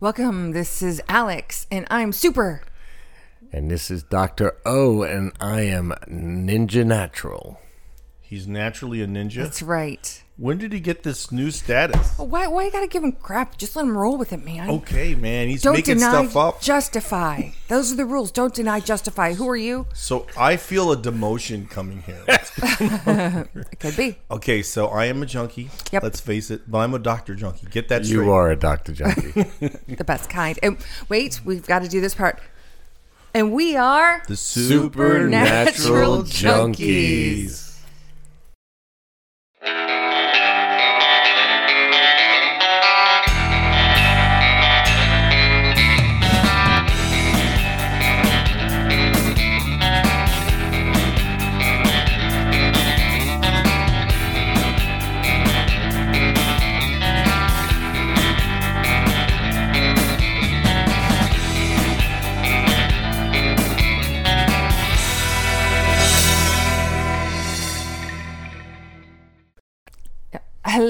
Welcome. This is Alex, and I'm super. And this is Dr. O, and I am Ninja Natural. He's naturally a ninja. That's right. When did he get this new status? Oh, why? Why you gotta give him crap? Just let him roll with it, man. Okay, man, he's Don't making deny, stuff up. justify. Those are the rules. Don't deny, justify. Who are you? So I feel a demotion coming here. It could be. okay, so I am a junkie. Yep. Let's face it, but I'm a doctor junkie. Get that straight. You are a Dr. Junkie. The best kind. And wait, we've got to do this part. And we are the Supernatural Supernatural junkies.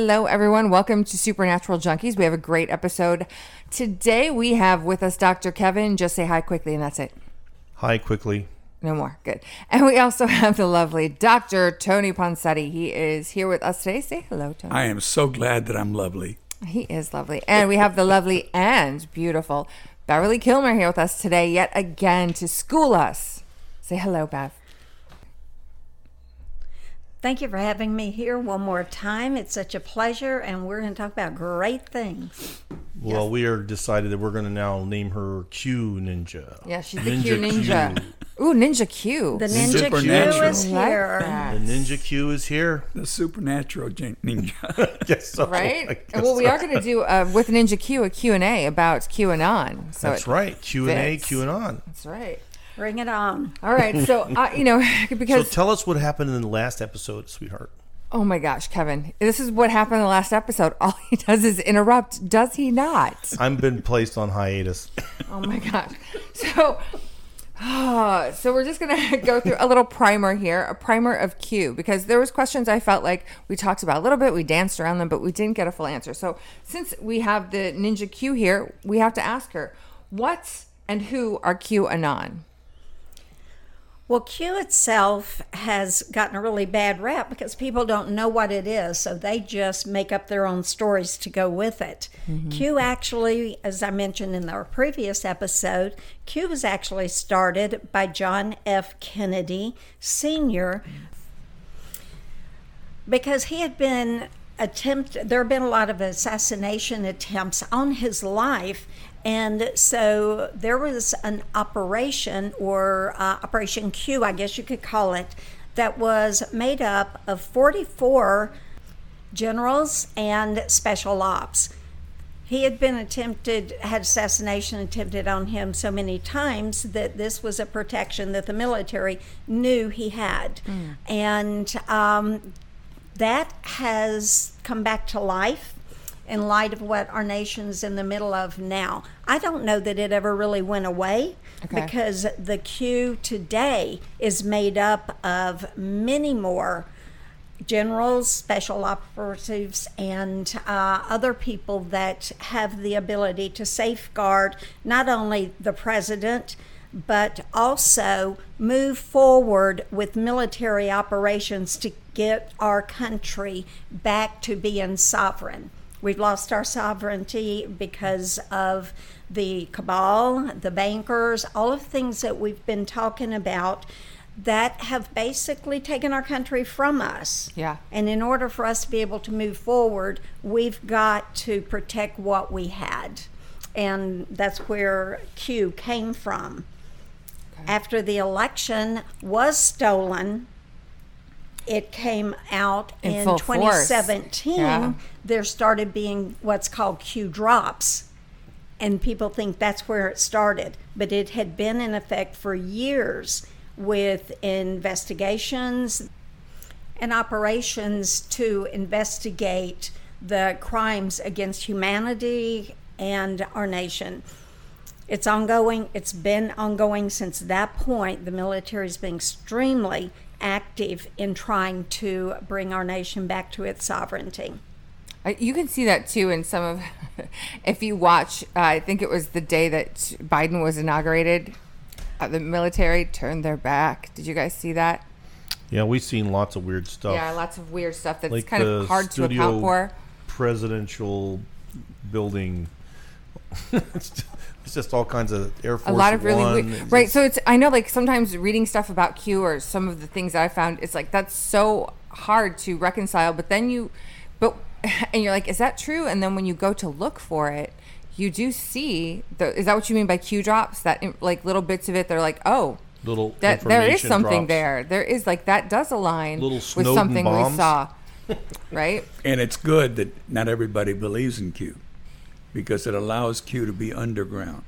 Hello, everyone. Welcome to Supernatural Junkies. We have a great episode. Today we have with us Dr. Kevin. Just say hi quickly, and that's it. Hi, quickly. No more. Good. And we also have the lovely Dr. Tony Ponsetti. He is here with us today. Say hello, Tony. I am so glad that I'm lovely. He is lovely. And we have the lovely and beautiful Beverly Kilmer here with us today, yet again, to school us. Say hello, Bev. Thank you for having me here one more time. It's such a pleasure, and we're going to talk about great things. Well, we are decided that we're going to now name her Q Ninja. Yeah, she's the Q Ninja. Ooh, Ninja Q. The Ninja Q is here. that. The Ninja Q is here. The supernatural ninja. Yes, so, Right? guess Well, we are going to do uh, with Ninja Q a Q&A about QAnon. So That's right. Q and A, fits. Q and on. That's right. Bring it on. All right. So, uh, you know, So because, tell us what happened in the last episode, sweetheart. oh my gosh, Kevin, this is what happened in the last episode. All he does is interrupt, does he not? I've been placed on hiatus. Oh my gosh. So, ah, so we're just gonna go through a little primer here, a primer of Q, because there was questions I felt like we talked about a little bit, we danced around them, but we didn't get a full answer. So since we have the Ninja Q here, we have to ask her, what and who are Q Anon? Well, Q itself has gotten a really bad rap because people don't know what it is, so they just make up their own stories to go with it. Mm-hmm. Q actually, as I mentioned in our previous episode, Q was actually started by John F. Kennedy Sr. because he had been attempt there have been a lot of assassination attempts on his life and so there was an operation or uh, operation q i guess you could call it that was made up of 44 generals and special ops. He had been attempted had assassination attempted on him so many times that this was a protection that the military knew he had. And um, that has come back to life in light of what our nation's in the middle of now. I don't know that it ever really went away Okay. because the queue today is made up of many more generals, special operatives, and uh, other people that have the ability to safeguard not only the president, but also move forward with military operations to get our country back to being sovereign. We've lost our sovereignty because of the cabal, the bankers, all of the things that we've been talking about that have basically taken our country from us. Yeah. And in order for us to be able to move forward, we've got to protect what we had. And that's where Q came from. After the election was stolen, it came out In in, 2017. Yeah. There started being what's called Q drops. And people think that's where it started. But it had been in effect for years with investigations and operations to investigate the crimes against humanity and our nation. It's ongoing. It's been ongoing since that point. The military's been extremely active in trying to bring our nation back to its sovereignty. You can see that too in some of, if you watch, uh, I think it was the day that Biden was inaugurated, uh, the military turned their back. Did you guys see that? Yeah, we've seen lots of weird stuff. Yeah, lots of weird stuff that's like kind of hard to account for. presidential building. it's it's just all kinds of Air Force a lot of really One. weird, right so it's i know like sometimes reading stuff about q or some of the things that i found it's like that's so hard to reconcile but then you but and you're like is that true? And then when you go to look for it you do see the is that what you mean by q drops? That like little bits of it they're like oh little that there is something drops. there. There is like that does align Little with Snowden something we saw right? And it's good that not everybody believes in Q because it allows Q to be underground.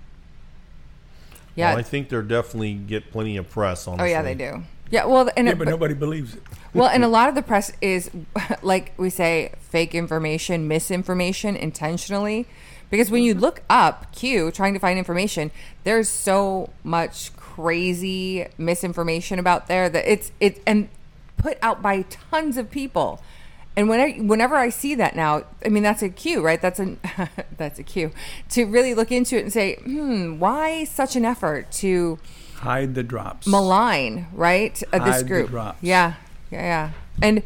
yeah Well, I think they're definitely get plenty of press on. oh yeah they do yeah well and Yeah, it, but nobody believes it. well, and a lot of the press is, like we say, fake information, misinformation intentionally. Because when you look up Q trying to find information, there's so much crazy misinformation about there that it's it and put out by tons of people. And whenever whenever I see that now, I mean that's a cue, right? That's a that's a cue to really look into it and say, hmm, why such an effort to Hide the drops. malign, right? Uh, this group. drops. Yeah, yeah, yeah. And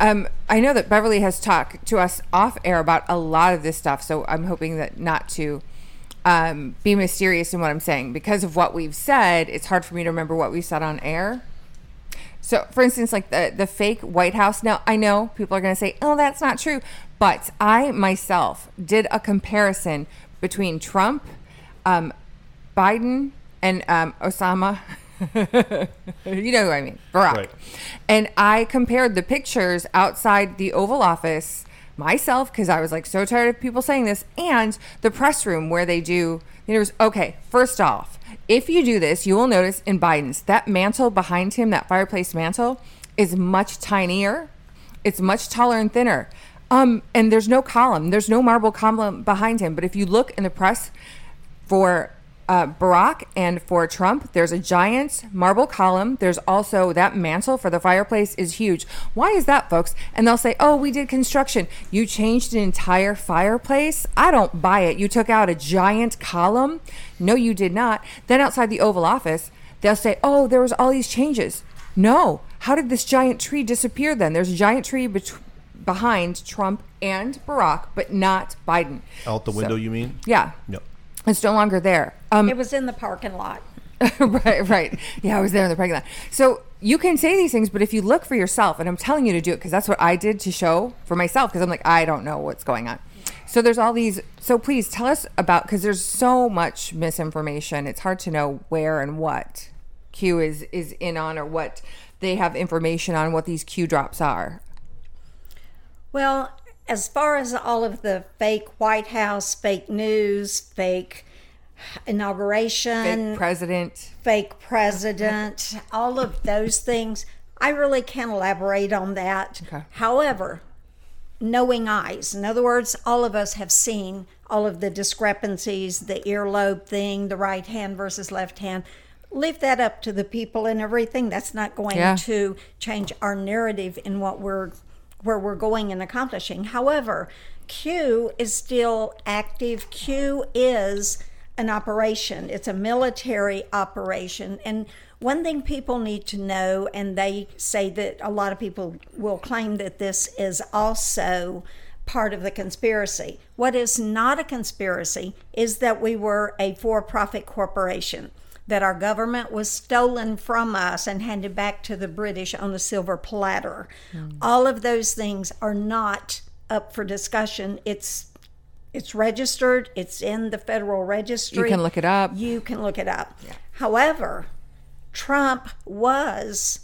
um, I know that Beverly has talked to us off air about a lot of this stuff, so I'm hoping that not to um, be mysterious in what I'm saying because of what we've said. It's hard for me to remember what we said on air. So, for instance, like the the fake White House. Now, I know people are going to say, "Oh, that's not true," but I myself did a comparison between Trump, um, Biden, and um, Osama. you know who I mean, Barack. Right. And I compared the pictures outside the Oval Office myself because I was like so tired of people saying this, and the press room where they do the interviews. Okay, first off, if you do this, you will notice in Biden's that mantle behind him, that fireplace mantle, is much tinier. It's much taller and thinner. Um, and there's no column. There's no marble column behind him. But if you look in the press for uh, Barack and for Trump, there's a giant marble column. There's also that mantle for the fireplace is huge. Why is that, folks? And they'll say, "Oh, we did construction. You changed an entire fireplace. I don't buy it. You took out a giant column. No, you did not." Then outside the Oval Office, they'll say, "Oh, there was all these changes." No. How did this giant tree disappear then? There's a giant tree bet- behind Trump and Barack, but not Biden. Out the So- window, you mean? Yeah. Yep. It's no longer there. Um, It was in the parking lot. right, right. Yeah, I was there in the parking lot. So you can say these things, but if you look for yourself, and I'm telling you to do it because that's what I did to show for myself because I'm like, I don't know what's going on. So there's all these. So please tell us about because there's so much misinformation. It's hard to know where and what Q is is in on or what they have information on what these Q drops are. Well, as far as all of the fake White House, fake news, fake inauguration, Fake president. fake president, all of those things, I really can't elaborate on that. Okay. However, knowing eyes, in other words, all of us have seen all of the discrepancies, the earlobe thing, the right hand versus left hand. Leave that up to the people and everything. That's not going Yeah. to change our narrative in what we're where we're going and accomplishing. However, Q is still active. Q is an operation. It's a military operation. And one thing people need to know, and they say that a lot of people will claim that this is also part of the conspiracy. What is not a conspiracy is that we were a for profit corporation, that our government was stolen from us and handed back to the British on a silver platter. Hmm. All of those things are not up for discussion. It's it's registered, it's in the federal registry. You can look it up. You can look it up. However, Trump was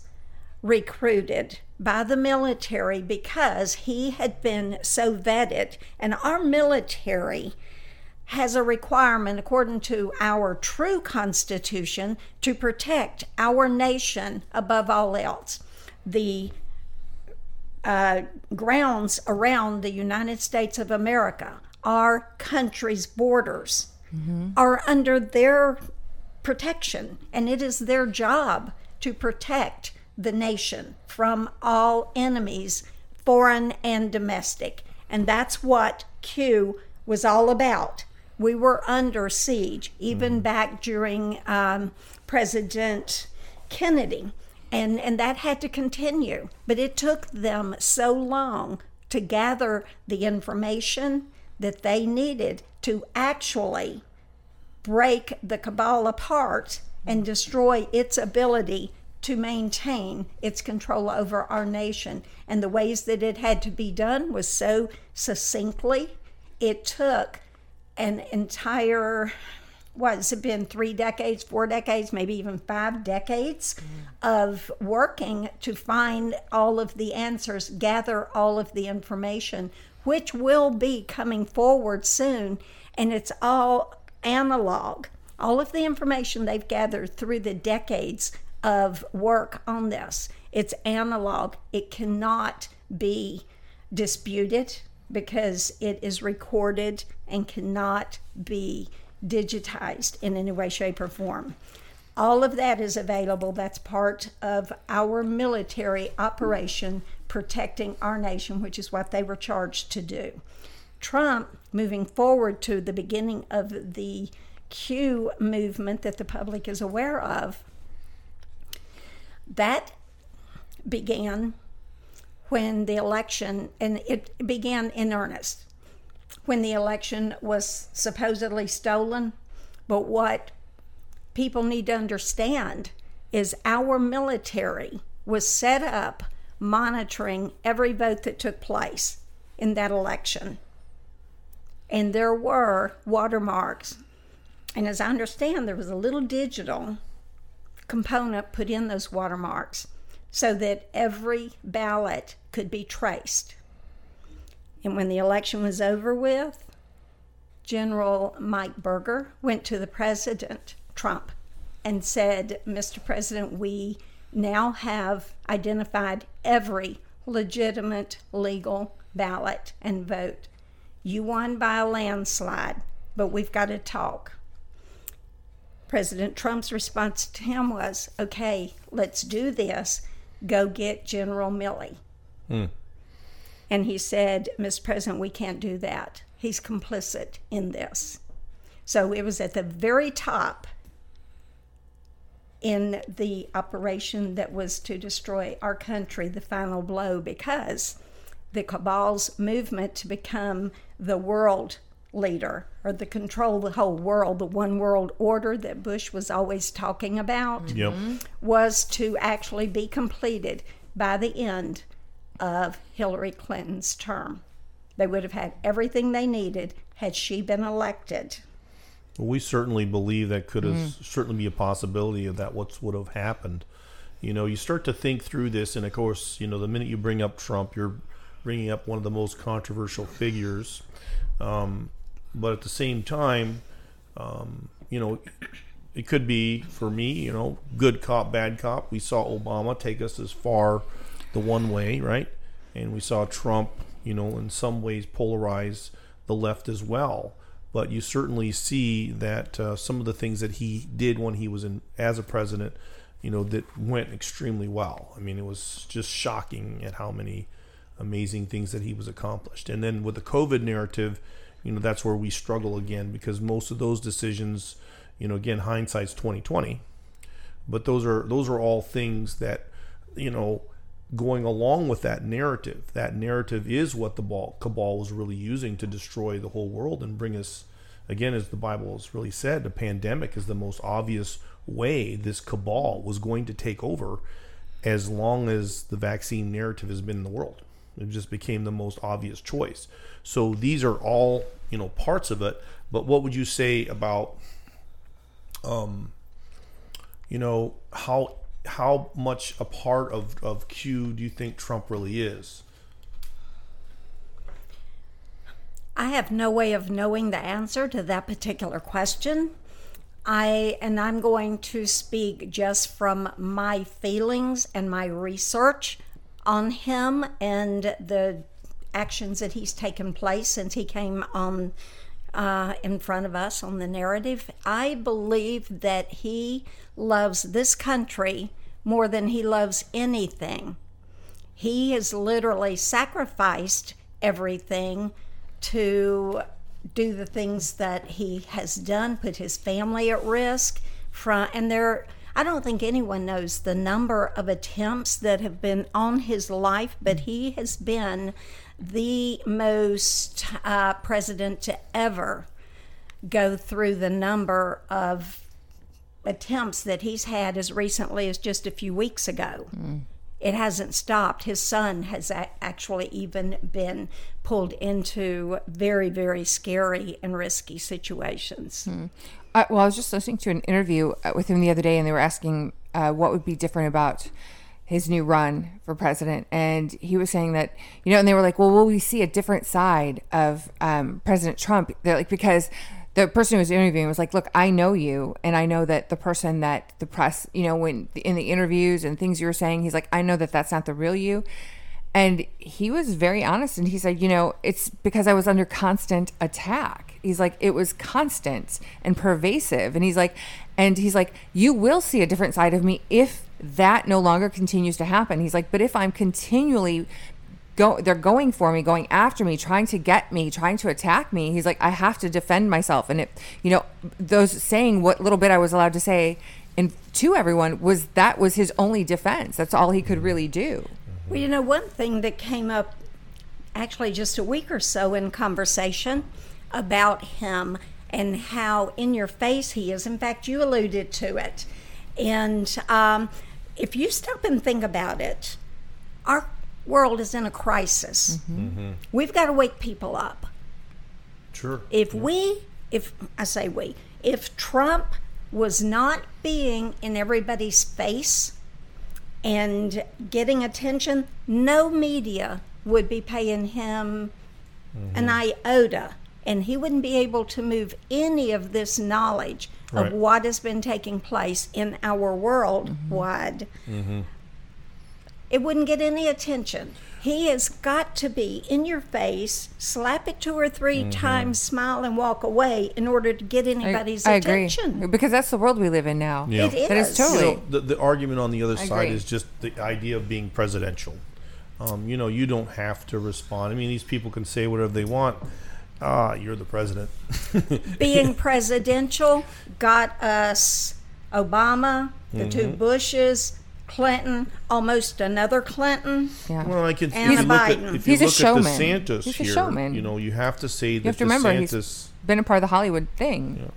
recruited by the military because he had been so vetted, and our military has a requirement, according to our true Constitution, to protect our nation above all else. The uh, grounds around the United States of America, our country's borders, are under their protection, and it is their job to protect the nation from all enemies, foreign and domestic. And that's what Q was all about. We were under siege, even back during um, President Kennedy. And, and that had to continue. But it took them so long to gather the information that they needed to actually break the cabal apart and destroy its ability to maintain its control over our nation. And the ways that it had to be done was so succinctly. It took an entire, what has it been, three decades, four decades, maybe even five decades of working to find all of the answers, gather all of the information, which will be coming forward soon. And it's all analog. All of the information they've gathered through the decades of work on this. It's analog. It cannot be disputed because it is recorded and cannot be digitized in any way, shape, or form. All of that is available. That's part of our military operation protecting our nation, which is what they were charged to do. Trump, moving forward to the beginning of the Q movement that the public is aware of, that began when the election, and it began in earnest when the election was supposedly stolen. But what people need to understand is our military was set up monitoring every vote that took place in that election. And there were watermarks. And as I understand, there was a little digital component put in those watermarks so that every ballot could be traced. And when the election was over with, General Mike Berger went to the President, Trump, and said, Mr. President, we now have identified every legitimate legal ballot and vote. You won by a landslide, but we've got to talk. President Trump's response to him was, okay, let's do this. Go get General Milley. Hmm. And he said, Mr. President, we can't do that. He's complicit in this. So it was at the very top in the operation that was to destroy our country, the final blow, because the cabal's movement to become the world leader or the control the whole world, the one world order that Bush was always talking about, Yep. was to actually be completed by the end of Hillary Clinton's term. They would have had everything they needed had she been elected. We certainly believe that could have certainly be a possibility of that what would have happened. You know, you start to think through this, and of course, you know, the minute you bring up Trump, you're bringing up one of the most controversial figures. Um, but at the same time, um, you know, it could be for me, you know, good cop, bad cop. We saw Obama take us as far the one way, right? And we saw Trump, you know, in some ways polarize the left as well. But you certainly see that uh, some of the things that he did when he was in as a president, you know, that went extremely well. I mean, it was just shocking at how many amazing things that he was accomplished. And then with the COVID narrative, you know, that's where we struggle again because most of those decisions, you know, again, hindsight's twenty twenty. But those are those are all things that, you know, going along with that narrative. That narrative is what the ball, cabal was really using to destroy the whole world and bring us, again, as the Bible has really said, the pandemic is the most obvious way this cabal was going to take over as long as the vaccine narrative has been in the world. It just became the most obvious choice. So these are all, you know, parts of it. But what would you say about, um, you know, how how much a part of, of Q do you think Trump really is? I have no way of knowing the answer to that particular question. I and I'm going to speak just from my feelings and my research on him and the actions that he's taken place since he came on uh, in front of us on the narrative. I believe that he loves this country more than he loves anything. He has literally sacrificed everything to do the things that he has done, put his family at risk. From and there, I don't think anyone knows the number of attempts that have been on his life, but he has been the most uh, president to ever go through the number of attempts that he's had as recently as just a few weeks ago. It hasn't stopped. His son has a- actually even been pulled into very, very scary and risky situations. I, well, I was just listening to an interview uh, with him the other day, and they were asking uh, what would be different about his new run for president, and he was saying that you know, and they were like, "Well, will we see a different side of um, President Trump?" They're like, because the person who was interviewing was like, "Look, I know you, and I know that the person that the press, you know, when in the interviews and things you were saying, he's like, I know that that's not the real you." And he was very honest and he said, you know, it's because I was under constant attack. He's like, it was constant and pervasive. And he's like, and he's like, you will see a different side of me if that no longer continues to happen. He's like, but if I'm continually go they're going for me, going after me, trying to get me, trying to attack me, he's like, I have to defend myself. And it you know, those saying what little bit I was allowed to say and to everyone was that was his only defense. That's all he could really do. Well, you know, one thing that came up actually just a week or so in conversation about him and how in your face he is. In fact, you alluded to it. And um, if you stop and think about it, our world is in a crisis. Mm-hmm. We've got to wake people up. Sure. If we, if I say we, if Trump was not being in everybody's face and getting attention, no media would be paying him an mm-hmm. iota. And he wouldn't be able to move any of this knowledge Right. of what has been taking place in our world mm-hmm. wide. Mm-hmm. It wouldn't get any attention. He has got to be in your face, slap it two or 3 mm-hmm. times, smile, and walk away in order to get anybody's I agree attention. because that's the world we live in now. Yeah. It That is is. totally. You know, the, the argument on the other I side agree. is just the idea of being presidential. Um, you know, you don't have to respond. I mean, these people can say whatever they want. Ah, you're the president. Being presidential got us Obama, the two Mm-hmm. Bushes, Clinton, almost another Clinton. Yeah. Well, I can. And if you look Biden. at if you He's a look showman. at DeSantis He's a here, showman. you know, you have to say that you have to remember DeSantis. he's been a part of the Hollywood thing.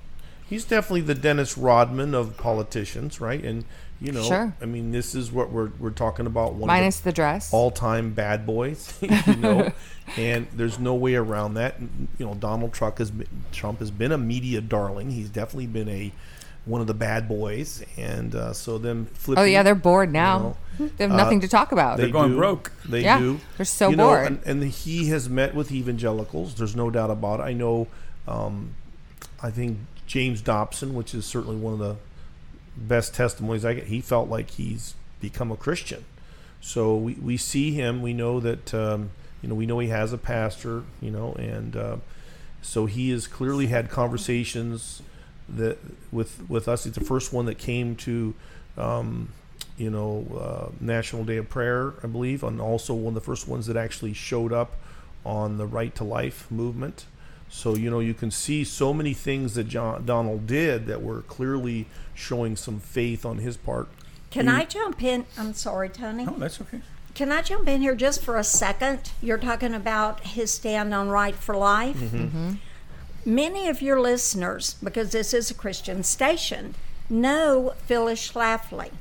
he's definitely the Dennis Rodman of politicians, right? And you know, Sure. I mean, this is what we're we're talking about. One Minus of the dress. all-time bad boys, you know, and there's no way around that. You know, Donald Trump has been, Trump has been a media darling. He's definitely been a one of the bad boys, and uh, so them flipping. oh yeah, they're bored now. know, they have nothing uh, to talk about. They're going do. broke. They Yeah, do. they're so you know, bored. And, and he has met with evangelicals. There's no doubt about it. I know. Um, I think James Dobson, which is certainly one of the best testimonies I get, he felt like he's become a Christian. So we, we see him. We know that um, you know we know he has a pastor. You know, and uh, so he has clearly had conversations that with with us. He's the first one that came to. Um, you know, uh, National Day of Prayer, I believe, and also one of the first ones that actually showed up on the Right to Life movement. So you know, you can see so many things that John Donald did that were clearly showing some faith on his part. Can I jump in? I'm sorry, Tony. Oh, that's okay. Can I jump in here just for a second? You're talking about his stand on right for life. Mm-hmm. Mm-hmm. Many of your listeners, because this is a Christian station, know Phyllis Schlafly.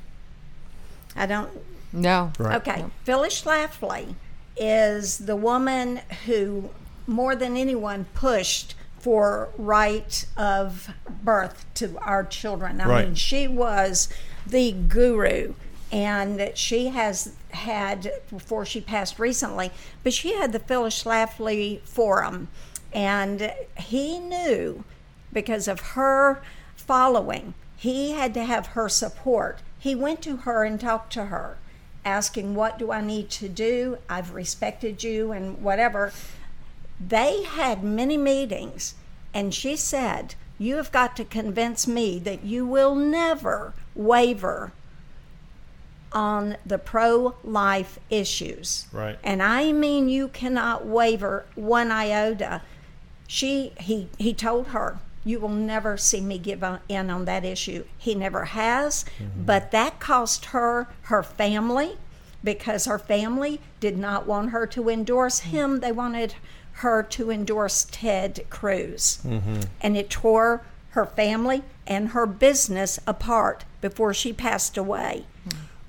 I don't no. Right. Okay, Phyllis Schlafly is the woman who, more than anyone, pushed for right of birth to our children. I Right. mean, she was the guru, and that she has had before she passed recently, but she had the Phyllis Schlafly Forum, and he knew because of her following, he had to have her support. He went to her and talked to her, asking, What do I need to do? I've respected you and whatever. They had many meetings, and she said, You have got to convince me that you will never waver on the pro life issues. Right. And I mean, you cannot waver one iota. She, he, he told her, you will never see me give in on that issue. He never has, mm-hmm. but that cost her her family because her family did not want her to endorse him. They wanted her to endorse Ted Cruz. Mm-hmm. And it tore her family and her business apart before she passed away.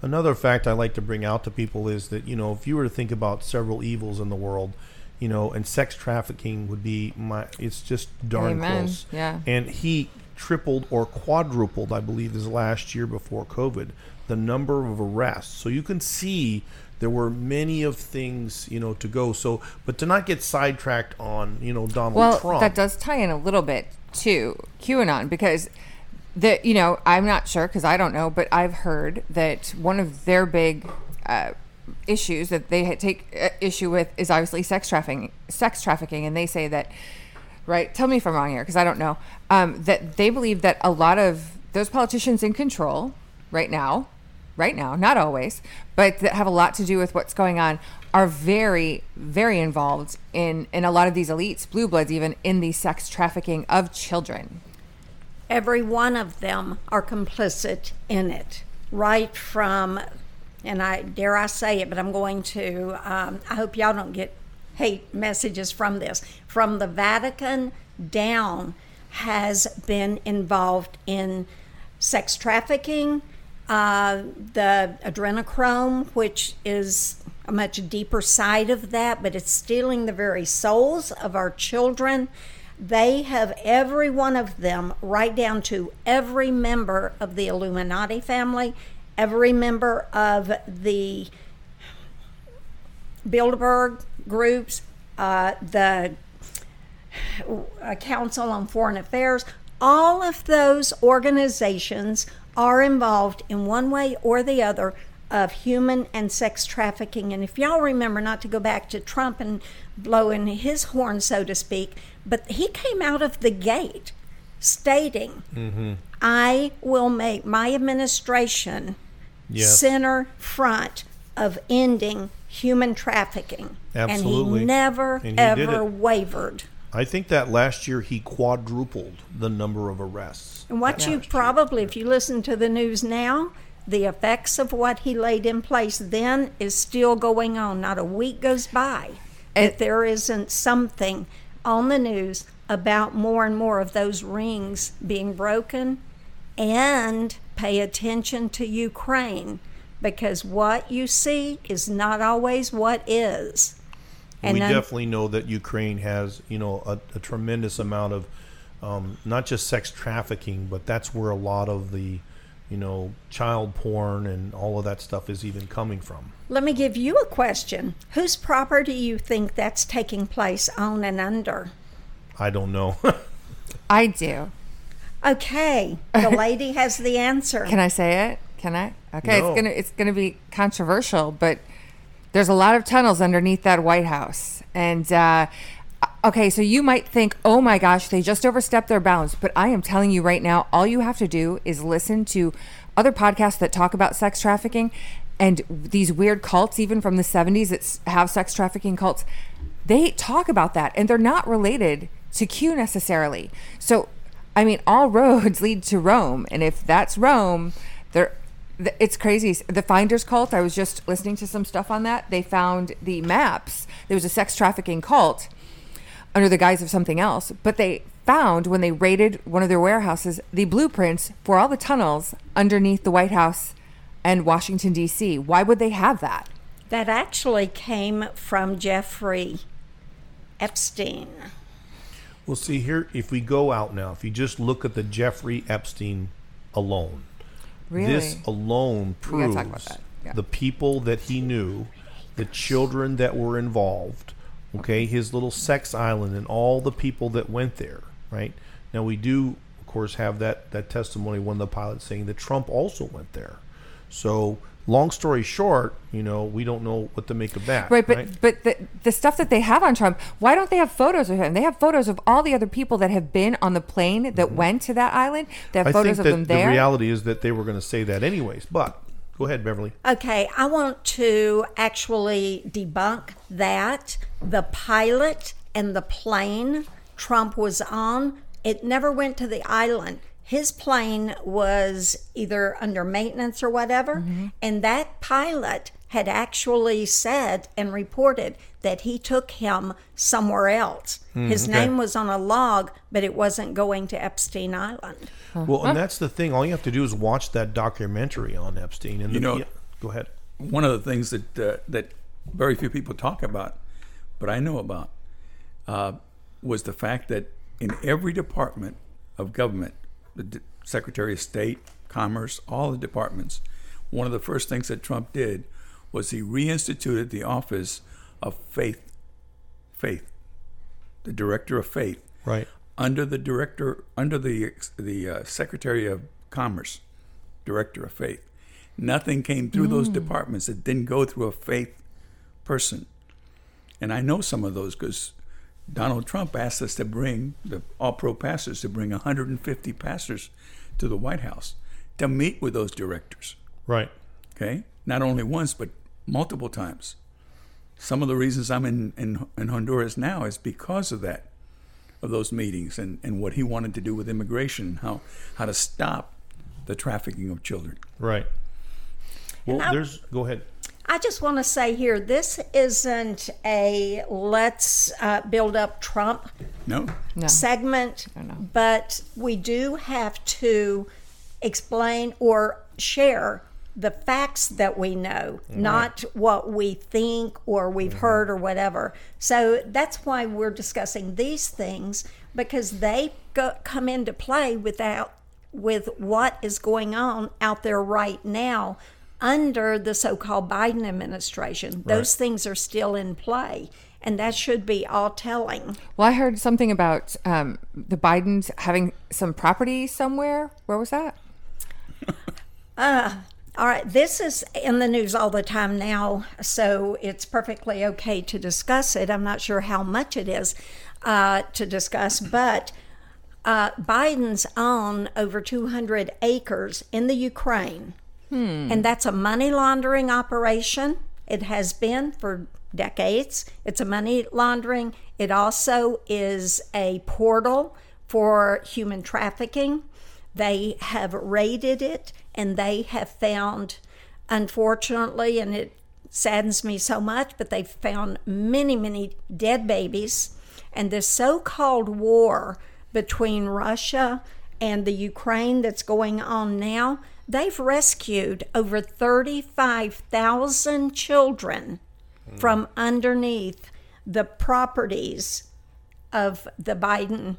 Another fact I like to bring out to people is that you know if you were to think about several evils in the world, you know, and sex trafficking would be my. It's just darn Amen. close. Yeah. And he tripled or quadrupled, I believe, this last year before COVID, the number of arrests. So you can see there were many of things you know to go. So, but to not get sidetracked on you know Donald Well, Trump. that does tie in a little bit to QAnon because the you know I'm not sure because I don't know, but I've heard that one of their big uh, issues that they take uh, issue with is obviously sex trafficking. Sex trafficking, and they say that. Right, tell me if I'm wrong here because I don't know. Um, that they believe that a lot of those politicians in control right now, right now, not always, but that have a lot to do with what's going on, are very, very involved in in a lot of these elites, blue bloods, even in the sex trafficking of children. every one of them are complicit in it, right from, and I dare I say it, but I'm going to. Um, I hope y'all don't get hate messages from this. From the Vatican down, has been involved in sex trafficking, uh, the adrenochrome, which is a much deeper side of that, but it's stealing the very souls of our children. They have every one of them, right down to every member of the Illuminati family, every member of the Bilderberg groups, uh, the uh, Council on Foreign Affairs, all of those organizations are involved in one way or the other of human and sex trafficking. And if y'all remember, not to go back to Trump and blowing his horn, so to speak, but he came out of the gate stating, mm-hmm. I will make my administration Yes. center front of ending human trafficking. And he never, And he ever wavered. I think that last year he quadrupled the number of arrests. And what you probably, if you listen to the news now, the effects of what he laid in place then is still going on. Not a week goes by And- that there isn't something on the news about more and more of those rings being broken. And pay attention to Ukraine because what you see is not always what is. we then- definitely know that Ukraine has, you know, a, a tremendous amount of um, not just sex trafficking, but that's where a lot of the, you know, child porn and all of that stuff is even coming from. Let me give you a question. Whose property do you think that's taking place on and under? I don't know. I do. Okay, the lady has the answer. Can I say it? Can I? Okay, No. it's gonna it's gonna be controversial, but there's a lot of tunnels underneath that White House, and uh, okay, so you might think, oh my gosh, they just overstepped their bounds, but I am telling you right now, all you have to do is listen to other podcasts that talk about sex trafficking and these weird cults, even from the 70s, that have sex trafficking cults. They talk about that, and they're not related to Q necessarily. So I mean, all roads lead to Rome, and if that's Rome, there. th- It's crazy. The Finders cult. I was just listening to some stuff on that. They found the maps. There was a sex trafficking cult under the guise of something else, but they found when they raided one of their warehouses the blueprints for all the tunnels underneath the White House and Washington D.C. Why would they have that? that actually came from Jeffrey Epstein. well, see here, if we go out now, if you just look at the Jeffrey Epstein alone, Really? this alone proves that. Yeah. the people that he knew, the children that were involved, okay, his little sex island and all the people that went there, right? Now we do of course have that that testimony one of the pilots saying that Trump also went there. So long story short, you know, we don't know what to make of that. Right, but but the the stuff that they have on Trump, why don't they have photos of him? They have photos of all the other people that have been on the plane that went to that island. They have Mm-hmm. I photos think of them the there. reality is that they were going to say that anyways. But Go ahead, Beverly. Okay, I want to actually debunk that. The pilot and the plane Trump was on, it never went to the island. His plane was either under maintenance or whatever, mm-hmm. and that pilot had actually said and reported that he took him somewhere else. Hmm, His okay. name was on a log, but it wasn't going to Epstein Island. Well, and that's the thing. All you have to do is watch that documentary on Epstein. And You the, know- yeah, go ahead. one of the things that uh, that very few people talk about, but I know about, uh, was the fact that in every department of government, the D- Secretary of State, Commerce, all the departments, one of the first things that Trump did was he reinstituted the office of faith, faith, the director of faith, Right. Under the director, under the the uh, Secretary of Commerce, Director of Faith. Nothing came through those departments that didn't go through a faith person, and I know some of those because Donald Trump asked us to bring the All Pro pastors to bring 150 pastors to the White House to meet with those directors. Right. Okay, not only once but multiple times. Some of the reasons I'm in, in, in Honduras now is because of that, of those meetings and, and what he wanted to do with immigration, how how to stop the trafficking of children. Right. Well, I- there's. Go ahead. I just want to say here, this isn't a let's uh, build up Trump No, No. segment, but we do have to explain or share the facts that we know, not what we think or we've heard or whatever. So that's why we're discussing these things because they go, come into play without with what is going on out there right now under the so-called Biden administration. Those things are still in play, and that should be all telling. Well, I heard something about um, the Bidens having some property somewhere. Where was that? All right, this is in the news all the time now, so it's perfectly okay to discuss it. I'm not sure how much it is uh, to discuss, but uh, Biden's own over 200 acres in the Ukraine, and that's a money laundering operation. It has been for decades. It's a money laundering. It also is a portal for human trafficking. They have raided it and they have found, unfortunately, and it saddens me so much, but they've found many, many dead babies. And this so called war between Russia and the Ukraine that's going on now, they've rescued over 35,000 children from underneath the properties of the Biden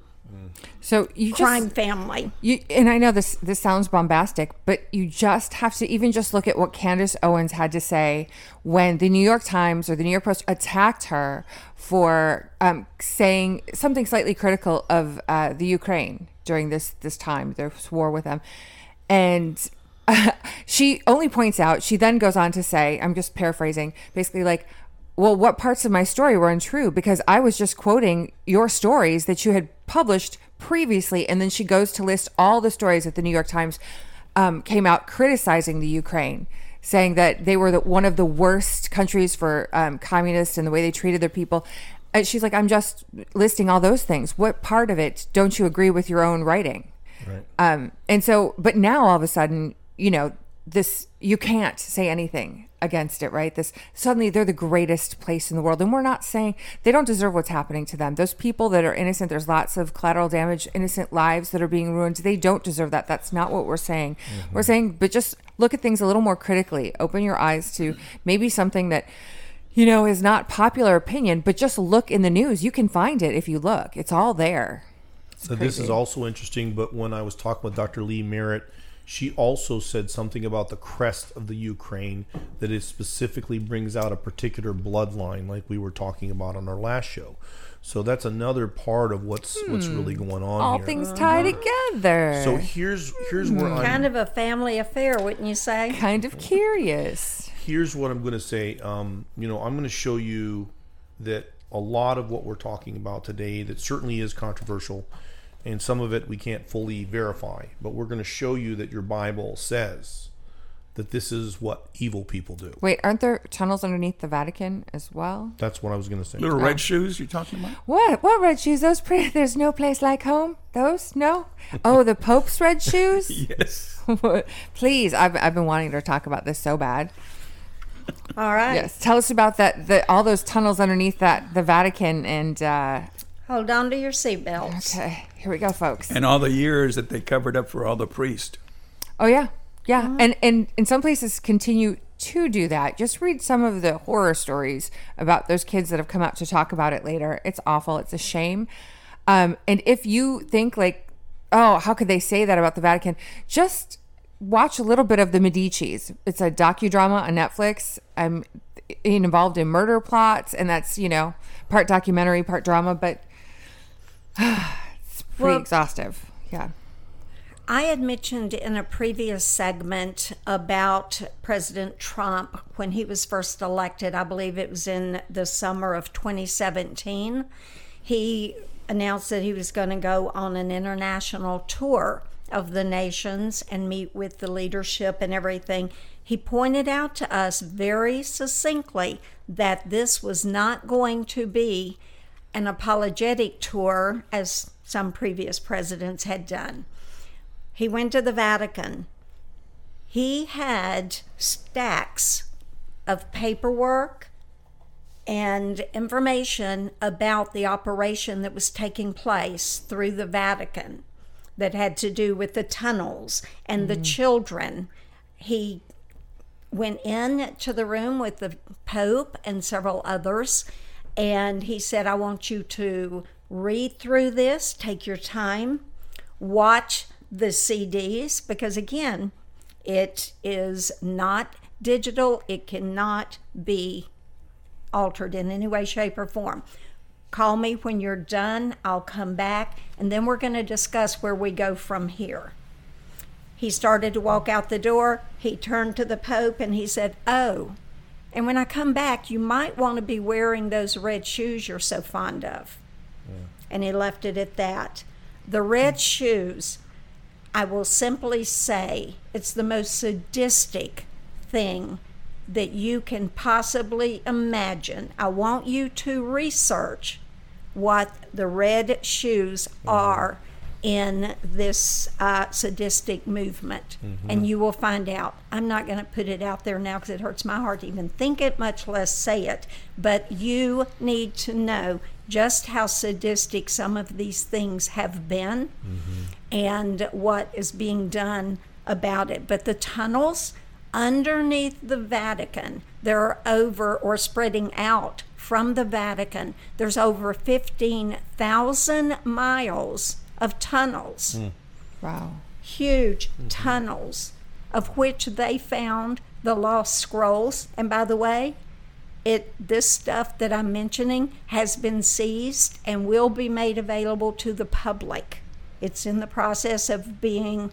So you crime just family. you and I know this this sounds bombastic, but you just have to even just look at what Candace Owens had to say when the New York Times or the New York Post attacked her for um, saying something slightly critical of uh, the Ukraine during this this time, this war with them, and. she only points out, she then goes on to say, I'm just paraphrasing, basically like, well, what parts of my story were untrue? Because I was just quoting your stories that you had published previously. And then she goes to list all the stories that the New York Times um, came out criticizing the Ukraine, saying that they were the, one of the worst countries for um, communists and the way they treated their people. And she's like, I'm just listing all those things. What part of it don't you agree with your own writing? Right. Um, and so, but now all of a sudden, you know, this, you can't say anything against it, right? This suddenly they're the greatest place in the world. And we're not saying they don't deserve what's happening to them. Those people that are innocent, there's lots of collateral damage, innocent lives that are being ruined. They don't deserve that. That's not what we're saying. Mm-hmm. We're saying, but just look at things a little more critically. Open your eyes to maybe something that, you know, is not popular opinion, but just look in the news. You can find it if you look. It's all there. So this is also interesting, but when I was talking with Dr. Lee Merritt, she also said something about the crest of the Ukraine that it specifically brings out a particular bloodline, like we were talking about on our last show. So that's another part of what's what's really going on All here. things tie together. So here's here's where I'm Kind of a family affair, wouldn't you say? kind of curious. here's what I'm going to say. Um, you know, I'm going to show you that a lot of what we're talking about today that certainly is controversial, and some of it we can't fully verify. But we're going to show you that your Bible says that this is what evil people do. Wait, aren't there tunnels underneath the Vatican as well? That's what I was going to say. Little red shoes you're talking about? What? What red shoes? Those pretty. There's no place like home. Those? No. Oh, the Pope's red shoes. Yes. Please, I've I've been wanting to talk about this so bad. All right. Yes, tell us about that. The all those tunnels underneath that the Vatican and. uh Hold on to your seatbelts. Okay, here we go, folks. And all the years that they covered up for all the priests. Oh yeah, yeah, and and in some places continue to do that. Just read some of the horror stories about those kids that have come out to talk about it later. It's awful. It's a shame. Um, and if you think like, oh, how could they say that about the Vatican? Just watch a little bit of the Medici's. It's a docudrama on Netflix. I'm involved in murder plots, and that's you know part documentary, part drama, but it's pretty Well- exhaustive. Yeah. I had mentioned in a previous segment about President Trump when he was first elected. I believe it was in the summer of 2017. He announced that he was going to go on an international tour of the nations and meet with the leadership and everything. He pointed out to us very succinctly that this was not going to be an apologetic tour as some previous presidents had done. He went to the Vatican. He had stacks of paperwork and information about the operation that was taking place through the Vatican that had to do with the tunnels and the mm. children. He went in to the room with the Pope and several others, and he said, I want you to read through this, take your time, watch the CDs, because again, it is not digital, it cannot be altered in any way, shape, or form. Call me when you're done, I'll come back, and then we're going to discuss where we go from here. He started to walk out the door. He turned to the Pope and he said, Oh, and when I come back, you might want to be wearing those red shoes you're so fond of. And he left it at that. The red shoes, I will simply say, it's the most sadistic thing that you can possibly imagine. I want you to research what the red shoes are in this uh, sadistic movement, and you will find out. I'm not going to put it out there now because it hurts my heart to even think it, much less say it. But you need to know just how sadistic some of these things have been mm-hmm. and what is being done about it. But the tunnels underneath the Vatican, there are over or spreading out from the Vatican, there's over 15,000 miles of tunnels. Hmm. Wow. huge mm-hmm. tunnels of which they found the lost scrolls. And by the way it this stuff that i'm mentioning has been seized and will be made available to the public it's in the process of being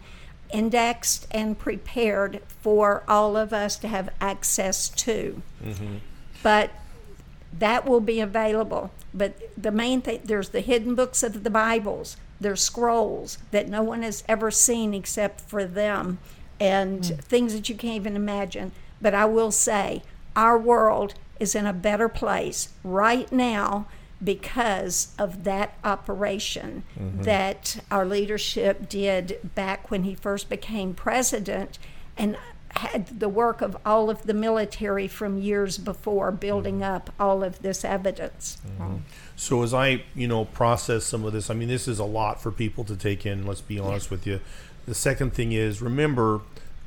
indexed and prepared for all of us to have access to mm-hmm. but that will be available. But the main thing, there's the hidden books of the Bibles. There's scrolls that no one has ever seen except for them, and hmm. things that you can't even imagine. But I will say, our world is in a better place right now because of that operation mm-hmm. that our leadership did back when he first became president and had the work of all of the military from years before building mm-hmm. up all of this evidence. Mm-hmm. So as I, you know, process some of this, I mean, this is a lot for people to take in. Let's be honest with you. The second thing is, remember,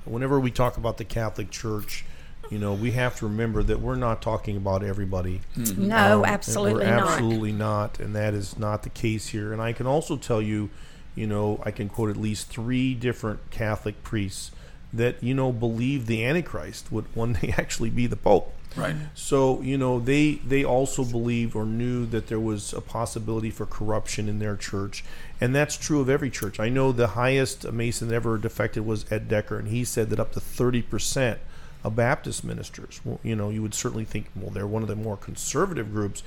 whenever we talk about the Catholic Church, you know, we have to remember that we're not talking about everybody. No, Um, absolutely we're not. Absolutely not, and that is not the case here. And I can also tell you, you know, I can quote at least three different Catholic priests that you know believe the Antichrist would one day actually be the Pope. Right. So you know they they also believed or knew that there was a possibility for corruption in their church, and that's true of every church. I know the highest Mason ever defected was Ed Decker, and he said that up to thirty percent of Baptist ministers. Well, you know, you would certainly think, well, they're one of the more conservative groups,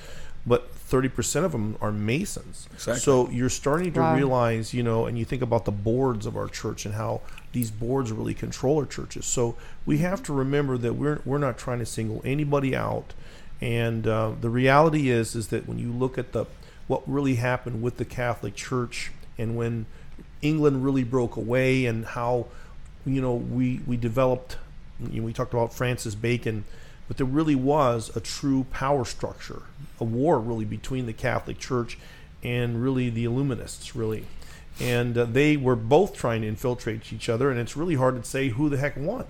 but 30% of them are Masons. Exactly. So you're starting to Wow. realize, you know, and you think about the boards of our church and how these boards really control our churches. So we have to remember that we're we're not trying to single anybody out. And uh, the reality is, is that when you look at the what really happened with the Catholic Church and when England really broke away and how you know we we developed you know, we talked about Francis Bacon but there really was a true power structure a war really between the Catholic Church and really the Illuminists really and uh, they were both trying to infiltrate each other and it's really hard to say who the heck won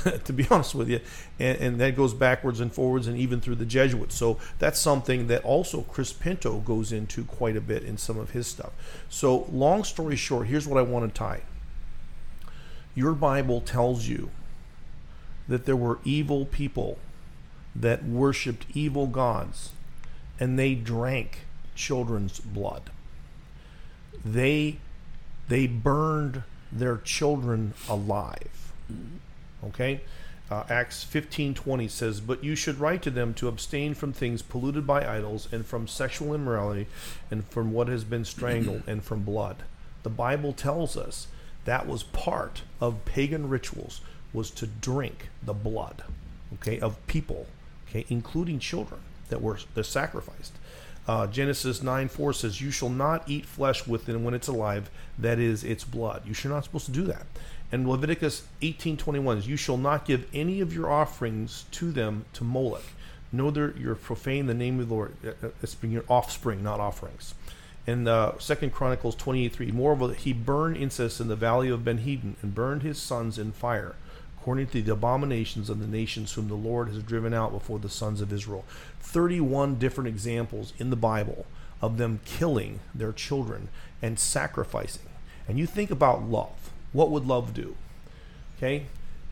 to be honest with you. And, and that goes backwards and forwards and even through the Jesuits. So that's something that also Chris Pinto goes into quite a bit in some of his stuff. So, long story short, here's what I want to tie. Your Bible tells you that there were evil people that worshiped evil gods and they drank children's blood. They they burned their children alive. Okay? Uh, Acts 15:20 says, "But you should write to them to abstain from things polluted by idols and from sexual immorality and from what has been strangled and from blood." The Bible tells us that was part of pagan rituals was to drink the blood, okay, of people, okay, including children that were that sacrificed. Uh, Genesis 9 4 says, You shall not eat flesh with it when it's alive, that is, its blood. You should not supposed to do that. And Leviticus 18 21 is, You shall not give any of your offerings to them to Moloch. That you're profane the name of the Lord. Uh, uh, It's being your offspring, not offerings. And uh, Second Chronicles 28 3 Moreover, he burned incense in the valley of Ben Hinnom and burned his sons in fire according to the abominations of the nations whom the Lord has driven out before the sons of Israel. 31 different examples in the Bible of them killing their children and sacrificing. And you think about love. What would love do? Okay?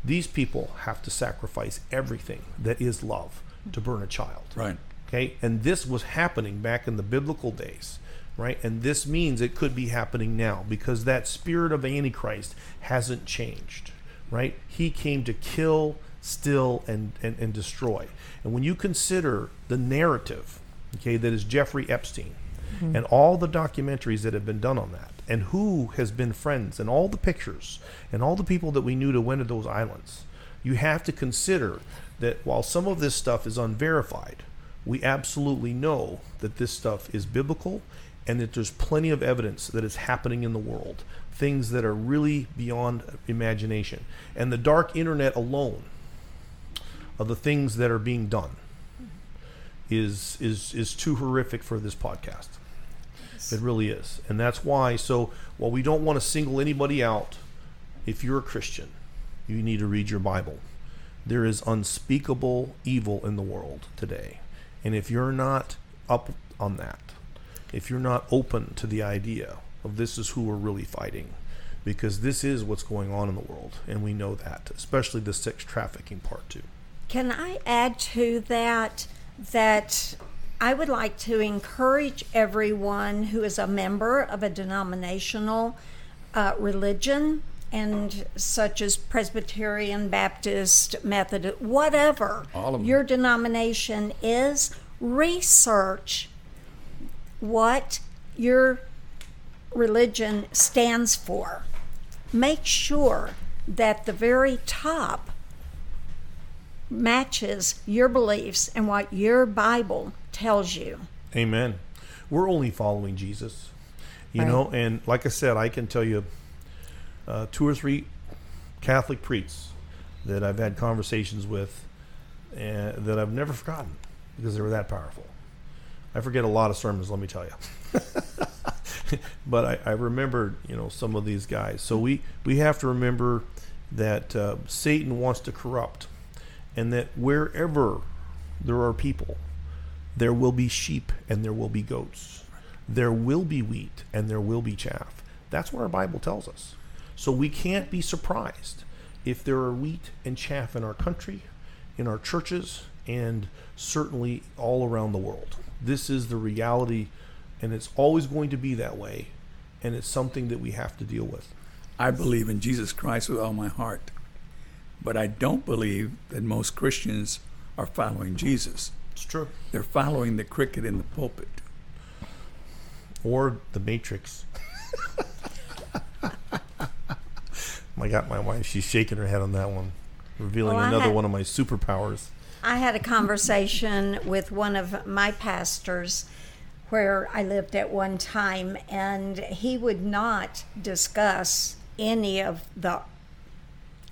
These people have to sacrifice everything that is love to burn a child. Right. Okay? And this was happening back in the biblical days, right? And this means it could be happening now because that spirit of Antichrist hasn't changed, right? He came to kill, steal, and, and, and destroy. And when you consider the narrative, okay, that is Jeffrey Epstein mm-hmm. and all the documentaries that have been done on that, and who has been friends, and all the pictures, and all the people that we knew to went to those islands, you have to consider that while some of this stuff is unverified, we absolutely know that this stuff is biblical and that there's plenty of evidence that it's happening in the world. Things that are really beyond imagination. And the dark internet alone of the things that are being done is is is too horrific for this podcast. It really is. And that's why so while we don't want to single anybody out, if you're a Christian, you need to read your Bible. There is unspeakable evil in the world today. And if you're not up on that, if you're not open to the idea of this is who we're really fighting, because this is what's going on in the world, and we know that, especially the sex trafficking part too. Can I add to that that I would like to encourage everyone who is a member of a denominational uh, religion and such as Presbyterian, Baptist, Methodist, whatever All of your denomination is, research what your religion stands for. Make sure that the very top matches your beliefs and what your Bible tells you. Amen. We're only following Jesus, you know. And like I said, I can tell you uh, two or three Catholic priests that I've had conversations with, and that I've never forgotten because they were that powerful. I forget a lot of sermons, let me tell you. but I, I remembered, you know, some of these guys. So we we have to remember that uh, Satan wants to corrupt, and that wherever there are people, there will be sheep and there will be goats. There will be wheat and there will be chaff. That's what our Bible tells us. So we can't be surprised if there are wheat and chaff in our country, in our churches, and certainly all around the world. This is the reality, and it's always going to be that way, and it's something that we have to deal with. I believe in Jesus Christ with all my heart. But I don't believe that most Christians are following Jesus. It's true. They're following the cricket in the pulpit. Or the Matrix. I got my wife. She's shaking her head on that one, revealing Well, another had- one of my superpowers. I had a conversation with one of my pastors where I lived at one time, and he would not discuss any of the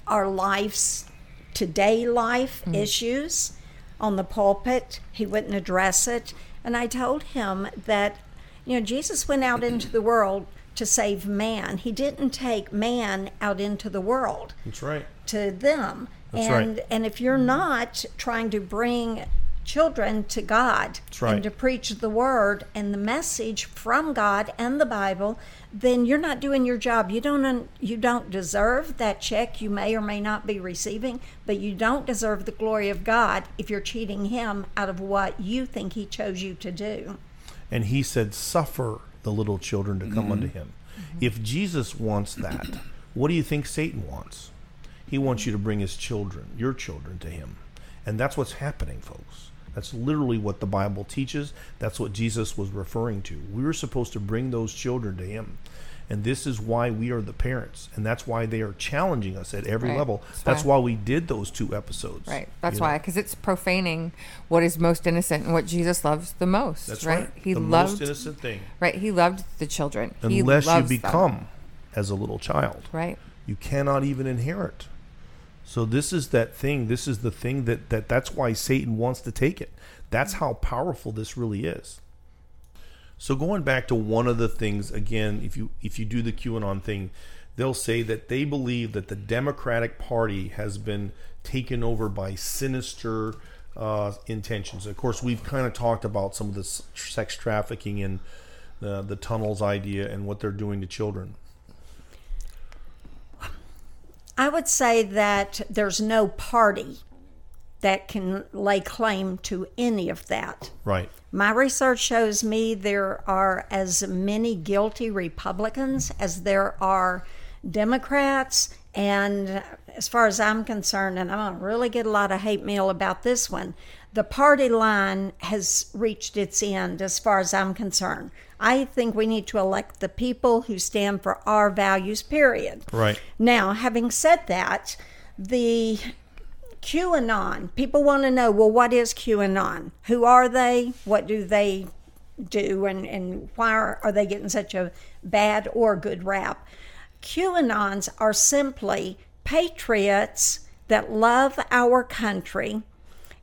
our life's today life mm. issues on the pulpit. He wouldn't address it, and I told him that you know Jesus went out into the world to save man. He didn't take man out into the world That's right. to them. That's right. and and if you're not trying to bring children to God right. and to preach the word and the message from God and the Bible, then you're not doing your job. You don't you don't deserve that check you may or may not be receiving, but you don't deserve the glory of God if you're cheating him out of what you think he chose you to do. And he said, Suffer the little children to come Mm-hmm. unto him. If Jesus wants that, what do you think Satan wants? He wants you to bring his children, your children, to him. And that's what's happening, folks. That's literally what the Bible teaches. That's what Jesus was referring to. We were supposed to bring those children to him. And this is why we are the parents. And that's why they are challenging us at every Right. level. That's That's why. why we did those two episodes. Right. That's why, because it's profaning what is most innocent and what Jesus loves the most. That's right. right. He the loved. most innocent thing. Right. He loved the children. he Unless you loves them. become as a little child. Right. you cannot even inherit. So this is that thing. This is the thing that, that that's why Satan wants to take it. That's how powerful this really is. So going back to one of the things again, if you if you do the QAnon thing, they'll say that they believe that the Democratic Party has been taken over by sinister uh, intentions. Of course, we've kind of talked about some of the sex trafficking and uh, the tunnels idea and what they're doing to children. I would say that there's no party that can lay claim to any of that. Right. My research shows me there are as many guilty Republicans as there are Democrats. And as far as I'm concerned, and I'm going to really get a lot of hate mail about this one, the party line has reached its end as far as I'm concerned. I think we need to elect the people who stand for our values, period. Right. Now, having said that, the QAnon, people want to know well, what is QAnon? Who are they? What do they do? And, and why are, are they getting such a bad or good rap? QAnons are simply patriots that love our country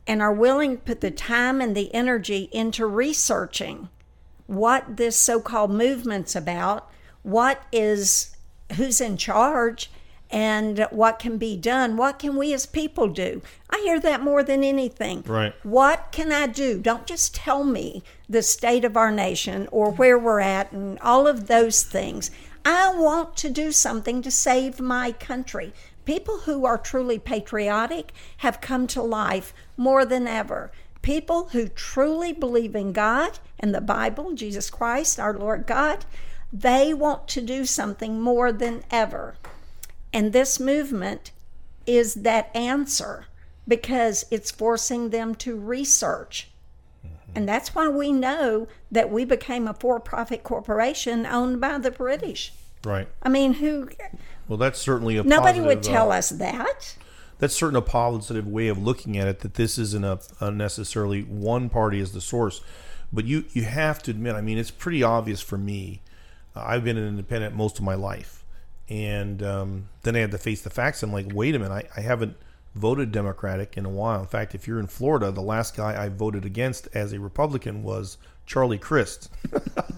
and are willing to put the time and the energy into researching what this so-called movement's about, what is who's in charge and what can be done. What can we as people do? I hear that more than anything. Right. What can I do? Don't just tell me the state of our nation or where we're at and all of those things. I want to do something to save my country. People who are truly patriotic have come to life more than ever. People who truly believe in God and the Bible, Jesus Christ, our Lord God, they want to do something more than ever. And this movement is that answer because it's forcing them to research. And that's why we know that we became a for profit corporation owned by the British. Right. I mean, who Well, that's certainly a nobody would tell uh, us that. That's certainly a positive way of looking at it. That this isn't a, a necessarily one party as the source, but you you have to admit. I mean, it's pretty obvious for me. Uh, I've been an independent most of my life, and um, then I had to face the facts. I'm like, wait a minute, I, I haven't voted Democratic in a while. In fact, if you're in Florida, the last guy I voted against as a Republican was Charlie Crist.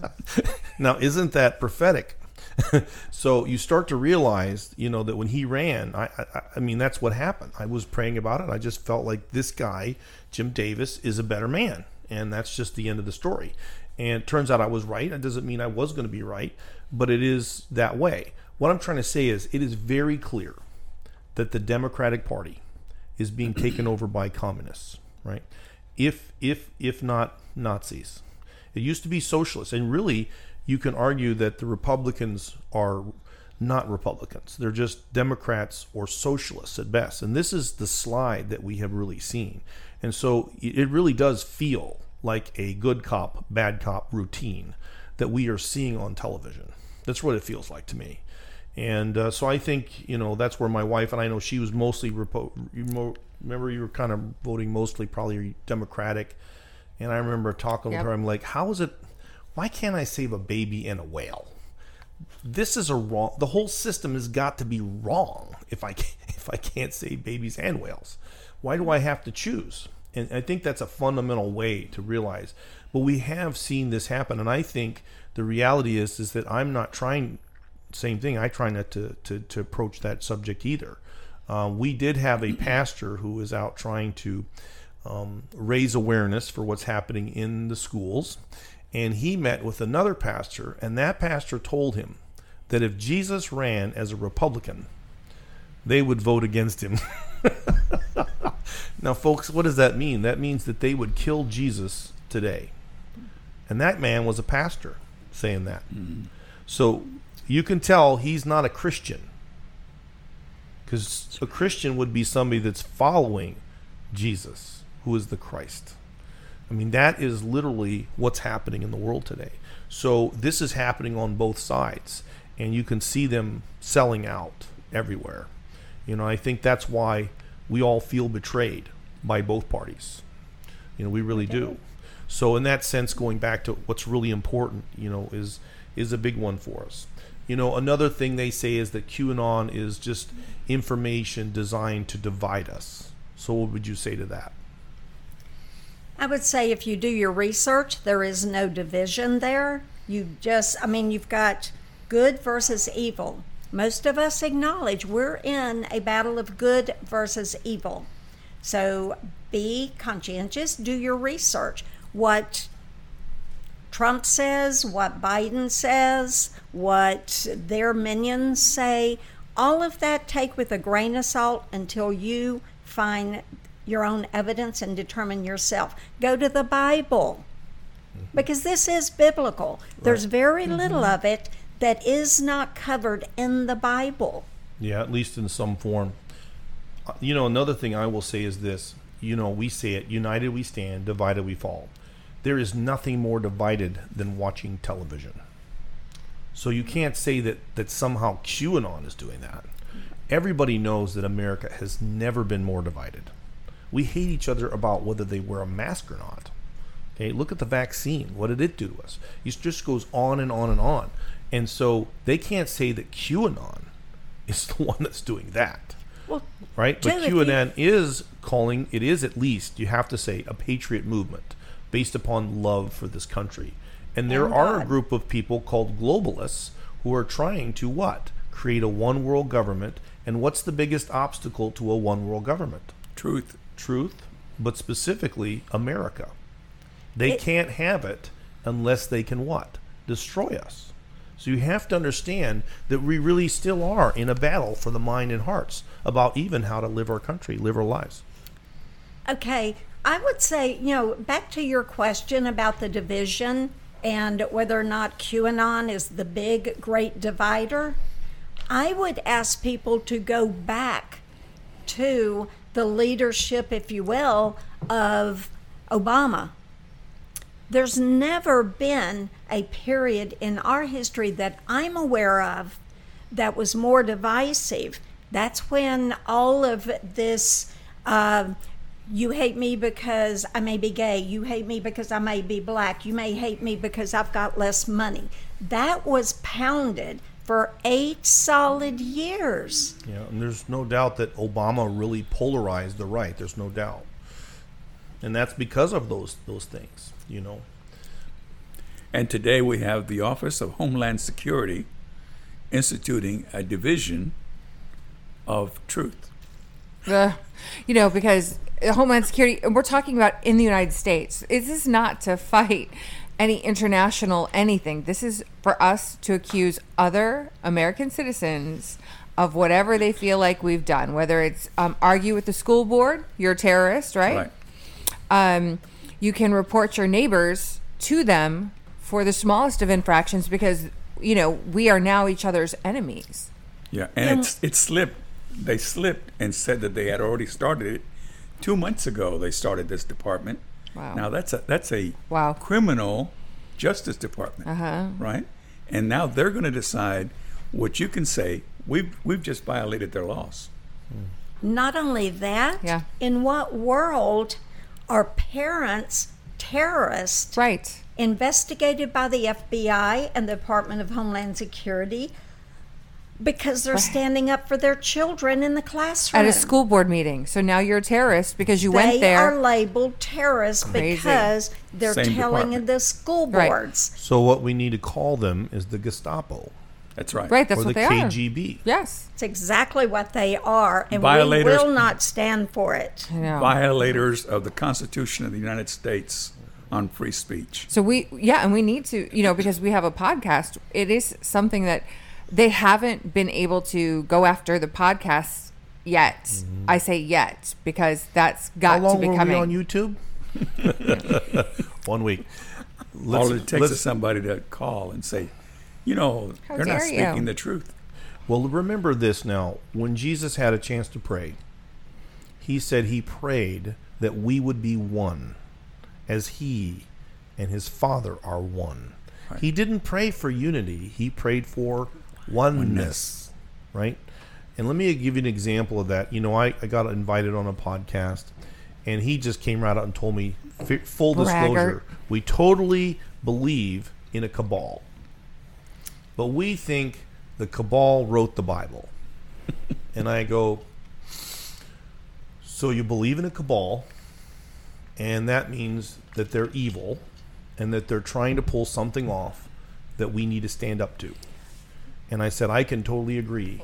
now, isn't that prophetic? so you start to realize, you know, that when he ran, I, I, I mean, that's what happened. I was praying about it. I just felt like this guy, Jim Davis, is a better man, and that's just the end of the story. And turns out I was right. It doesn't mean I was going to be right, but it is that way. What I'm trying to say is, it is very clear that the Democratic Party is being taken over by communists, right? If if if not Nazis. It used to be socialists, and really, you can argue that the Republicans are not Republicans. They're just Democrats or socialists at best. And this is the slide that we have really seen. And so it really does feel like a good cop, bad cop routine that we are seeing on television. That's what it feels like to me. And uh, so I think, you know, that's where my wife and I know she was mostly, repo- remember you were kind of voting mostly probably Democratic. And I remember talking Yep. with her, I'm like, how is it, why can't I save a baby and a whale? this is a wrong the whole system has got to be wrong if i can't, if i can't save babies and whales why do i have to choose and i think that's a fundamental way to realize but we have seen this happen and i think the reality is is that i'm not trying same thing i try not to to, to approach that subject either uh, we did have a pastor who was out trying to um, raise awareness for what's happening in the schools. And he met with another pastor, and that pastor told him that if Jesus ran as a Republican, they would vote against him. now, folks, what does that mean? That means that they would kill Jesus today. And that man was a pastor saying that. Mm-hmm. So you can tell he's not a Christian. Because a Christian would be somebody that's following Jesus, who is the Christ. I mean, that is literally what's happening in the world today. So this is happening on both sides, and you can see them selling out everywhere. You know, I think that's why we all feel betrayed by both parties. You know, we really do. So in that sense, going back to what's really important, you know, is is a big one for us. You know, another thing they say is that QAnon is just information designed to divide us. So what would you say to that? I would say if you do your research, there is no division there. You just, I mean, you've got good versus evil. Most of us acknowledge we're in a battle of good versus evil. So be conscientious, do your research. What Trump says, what Biden says, what their minions say, all of that take with a grain of salt until you find your own evidence and determine yourself. Go to the Bible because this is biblical. There's very little of it that is not covered in the Bible. Yeah, at least in some form. Uh, You know, another thing I will say is this. You know, we say it united we stand, divided we fall. There is nothing more divided than watching television. So you can't say that, that somehow QAnon is doing that. Everybody knows that America has never been more divided. We hate each other about whether they wear a mask or not. Okay, look at the vaccine. What did it do to us? It just goes on and on and on. And so they can't say that QAnon is the one that's doing that. Well, Right? But Joe, if you- QAnon is calling, it is at least, you have to say, a patriot movement based upon love for this country. And there And are a group of people called globalists who are trying to what? Create a one world government. And what's the biggest obstacle to a one world government? Truth. Truth, but specifically America. They It- can't have it unless they can what? Destroy us. So you have to understand that we really still are in a battle for the mind and hearts about even how to live our country, live our lives. Okay, I would say, you know, back to your question about the division and whether or not QAnon is the big great divider, I would ask people to go back to the leadership, if you will, of Obama. There's never been a period in our history that I'm aware of that was more divisive. That's when all of this, uh, you hate me because I may be gay, you hate me because I may be black, you may hate me because I've got less money. That was pounded for eight solid years. Yeah, and there's no doubt that Obama really polarized the right. There's no doubt. And that's because of those those things, you know. And today we have the Office of Homeland Security instituting a division of truth. Uh, you know, because Homeland Security, and we're talking about in the United States. This is not to fight any international anything. This is for us to accuse other American citizens of whatever they feel like we've done, whether it's um, argue with the school board, you're a terrorist, right? Right. um, you can report your neighbors to them for the smallest of infractions because you know we are now each other's enemies. Yeah, and it's it slipped. They slipped and said that they had already started it Two months ago, they started this department. Wow. Now that's a that's a Wow. criminal justice department, Uh-huh. right? And now they're going to decide what you can say. We've we've just violated their laws. Not only that, Yeah. in what world are parents terrorists Right. investigated by the FBI and the Department of Homeland Security because they're standing up for their children in the classroom? At a school board meeting. So now you're a terrorist because you they went there. They are labeled terrorists Crazy. because they're Same telling department. the school boards. Right. boards. So what we need to call them is the Gestapo That's right. right. That's or what the they are. KGB. Yes. It's exactly what they are, and Violators. we will not stand for it. Violators of the Constitution of the United States on free speech. So we, yeah, and we need to, you know, because we have a podcast. It is something that they haven't been able to go after the podcast yet. I say yet because that's got Mm-hmm. How long to be coming. we on YouTube? One week. All it takes let's- is somebody to call and say, you know, How they're not dare you." speaking the truth. Well, remember this now. When Jesus had a chance to pray, he said he prayed that we would be one as he and his Father are one. He didn't pray for unity, he prayed for oneness, right? And let me give you an example of that. You know, I, I got invited on a podcast, and he just came right out and told me, f- full disclosure, we totally believe in a cabal. But we think the cabal wrote the Bible. and I go, So you believe in a cabal, and that means that they're evil and that they're trying to pull something off that we need to stand up to. And I said, I can totally agree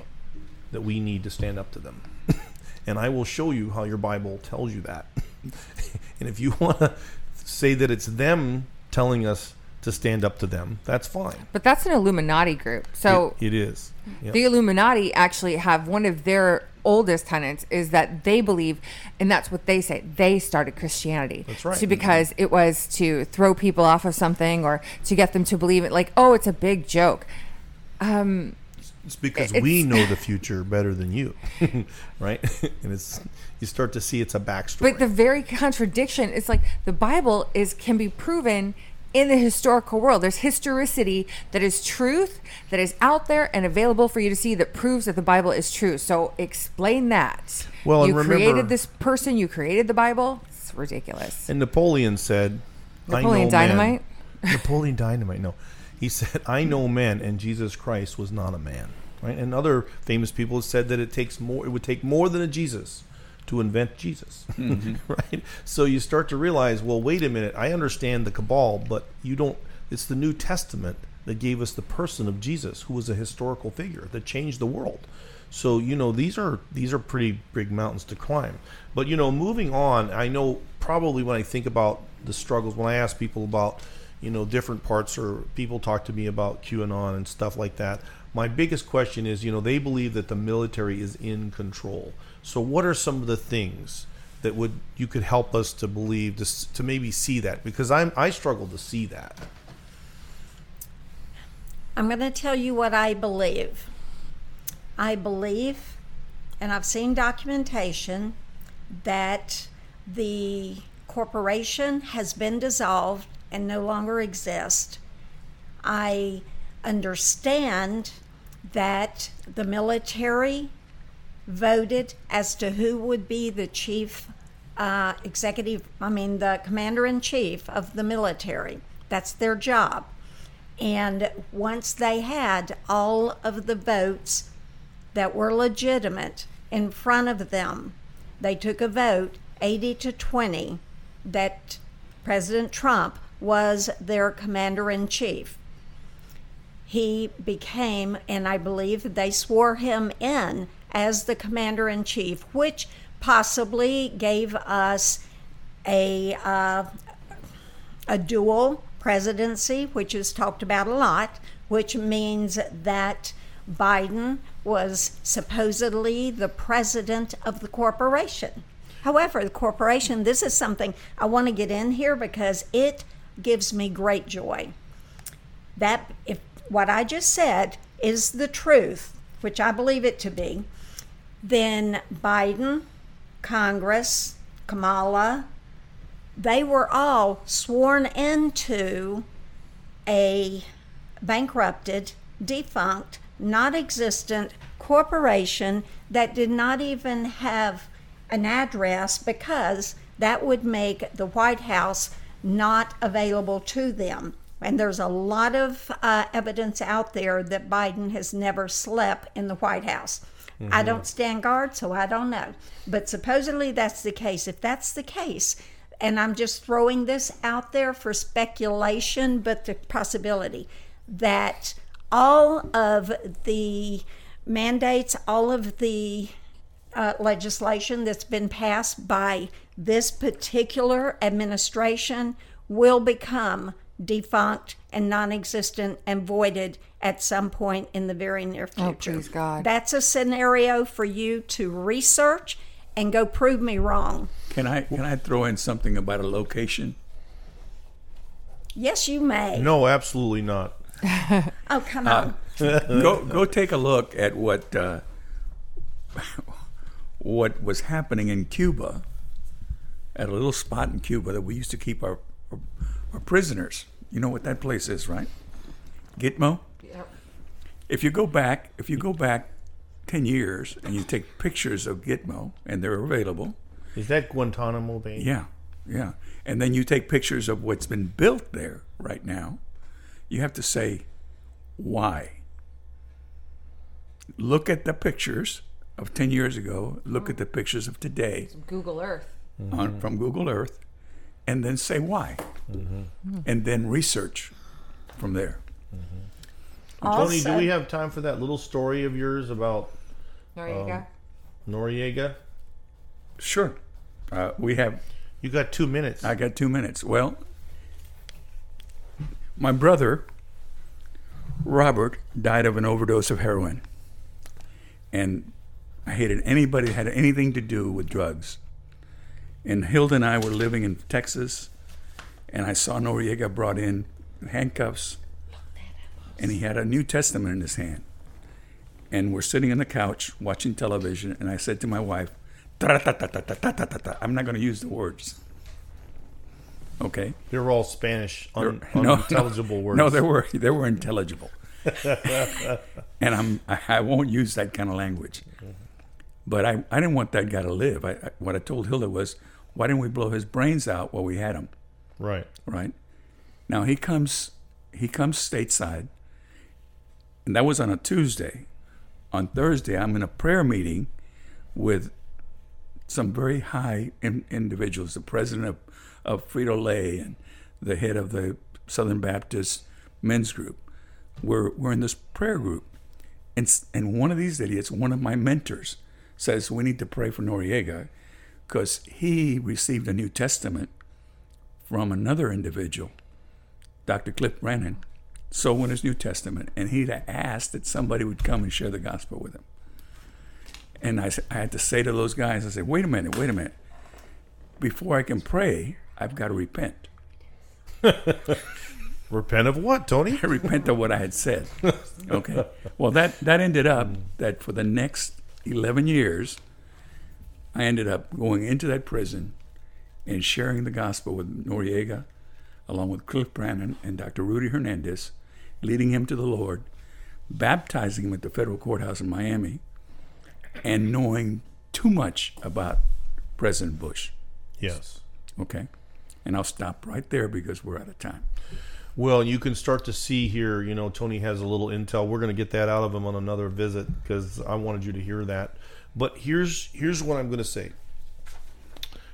that we need to stand up to them. and I will show you how your Bible tells you that. and if you want to say that it's them telling us to stand up to them, that's fine. but that's an Illuminati group. So It- it is. Yep. the Illuminati actually have one of their oldest tenets is that they believe, and that's what they say, they started Christianity. That's right. So because it was to throw people off of something or to get them to believe it, like, oh, it's a big joke. Um, It's because It's- we know the future better than you, right? and it's you start to see it's a backstory. But the very contradiction is like the Bible is can be proven in the historical world. There's historicity that is truth that is out there and available for you to see that proves that the Bible is true. So explain that. Well, you remember- created this person, you created the Bible. It's ridiculous. and Napoleon said, "I know Napoleon Dynamite? Men. Napoleon Dynamite. No, he said, "I know men," and Jesus Christ was not a man. Right? And other famous people have said that it takes more. It would take more than a Jesus to invent Jesus. Mm-hmm. right? So you start to realize, well, wait a minute. I understand the cabal, but you don't. It's the New Testament that gave us the person of Jesus, who was a historical figure that changed the world. So you know these are these are pretty big mountains to climb. But you know, moving on, I know probably when I think about the struggles, when I ask people about you know different parts, or people talk to me about QAnon and stuff like that. My biggest question is, you know, they believe that the military is in control. So what are some of the things that would you could help us to believe to, to maybe see that? Because I'm I struggle to see that. I'm going to tell you what I believe. I believe, and I've seen documentation, that the corporation has been dissolved and no longer exist. I understand that the military voted as to who would be the chief uh, executive, I mean, the commander in chief of the military. That's their job. And once they had all of the votes that were legitimate in front of them, they took a vote 80 to 20 that President Trump was their commander in chief. He became, and I believe they swore him in as the commander in chief, which possibly gave us a uh, a dual presidency, which is talked about a lot, which means that Biden was supposedly the president of the corporation. However, the corporation, this is something I want to get in here because it gives me great joy. That if what I just said is the truth, which I believe it to be, then Biden, Congress, Kamala, they were all sworn into a bankrupted, defunct, not existent corporation that did not even have an address because that would make the White House not available to them. And there's a lot of uh, evidence out there that Biden has never slept in the White House. I don't stand guard, so I don't know. But supposedly that's the case. If that's the case, and I'm just throwing this out there for speculation, but the possibility that all of the mandates, all of the uh, legislation that's been passed by this particular administration will become defunct and non existent and voided at some point in the very near future. Oh, please, God. That's a scenario for you to research and go prove me wrong. Can I can I throw in something about a location? Yes, you may. No, absolutely not. Oh, come on. go go take a look at what uh, what was happening in Cuba at a little spot in Cuba that we used to keep our our, our prisoners. You know what that place is, right? Gitmo. If you go back, if you go back ten years and you take pictures of Gitmo, and they're available, Is that Guantanamo Bay? yeah, yeah, and then you take pictures of what's been built there right now, you have to say, why? Look at the pictures of 10 years ago, look oh. at the pictures of today Google Earth. On, mm-hmm. from Google Earth, and then say why. Mm-hmm. And then research from there. Mm-hmm. Tony, do we have time for that little story of yours about Noriega. Um, Noriega? Sure. Uh, we have You got two minutes. I got two minutes. Well, my brother, Robert, died of an overdose of heroin. And I hated anybody that had anything to do with drugs. And Hilda and I were living in Texas, and I saw Noriega brought in handcuffs, and he had a New Testament in his hand. And we're sitting on the couch watching television, and I said to my wife. I'm not going to use the words. Okay. they were all Spanish, un- No, unintelligible no, words. No, they were they were intelligible, and I'm I, I won't use that kind of language. Mm-hmm. But I, I didn't want that guy to live. I, I, what I told Hilda was, why didn't we blow his brains out while we had him? right. Right. Now he comes he comes stateside, and that was on a Tuesday. On Thursday, I'm in a prayer meeting with some very high in, individuals, the president of, of Frito Lay and the head of the Southern Baptist men's group. We're, we're in this prayer group. And, and one of these idiots, one of my mentors, says we need to pray for Noriega because he received a New Testament from another individual, Dr. Cliff Brannon, so in his New Testament, and he'd asked that somebody would come and share the gospel with him. And I, I had to say to those guys, I said, wait a minute, wait a minute. Before I can pray, I've got to repent. Repent of what, Tony? I repent of what I had said. Okay. Well, that, that ended up that for the next 11 years, I ended up going into that prison and sharing the gospel with Noriega, along with Cliff Brannon and Dr. Rudy Hernandez, leading him to the Lord, baptizing him at the federal courthouse in Miami, and knowing too much about President Bush. Yes. Okay. And I'll stop right there because we're out of time. Well, you can start to see here, you know, Tony has a little intel. We're going to get that out of him on another visit because I wanted you to hear that. But here's here's what I'm going to say.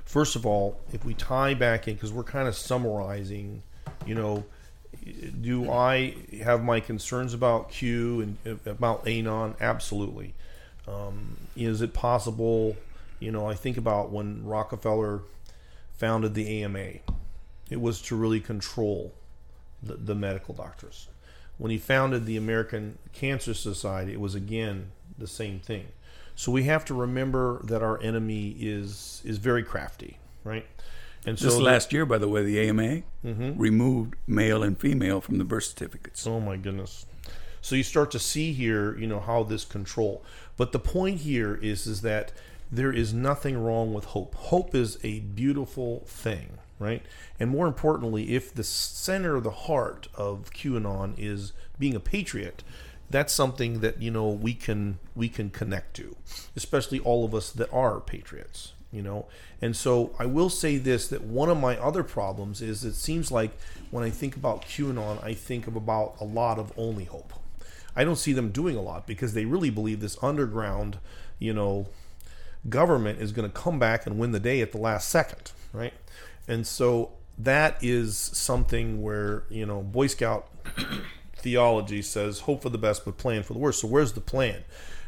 First of all, if we tie back in because we're kind of summarizing, you know, do I have my concerns about Q and uh, about Anon? Absolutely. Um, is it possible? You know, I think about when Rockefeller founded the AMA. It was to really control the, the medical doctors. When he founded the American Cancer Society, it was again the same thing. So we have to remember that our enemy is is very crafty, right? And so Just the- last year, by the way, the AMA mm-hmm. removed male and female from the birth certificates. Oh my goodness. So you start to see here, you know, how this control. But the point here is is that there is nothing wrong with hope. Hope is a beautiful thing, right? And more importantly, if the center of the heart of QAnon is being a patriot, that's something that you know we can we can connect to, especially all of us that are patriots, you know. And so I will say this: that one of my other problems is it seems like when I think about QAnon, I think of about a lot of only hope. I don't see them doing a lot because they really believe this underground, you know, government is going to come back and win the day at the last second, right? And so that is something where, you know, Boy Scout theology says hope for the best but plan for the worst. So where's the plan?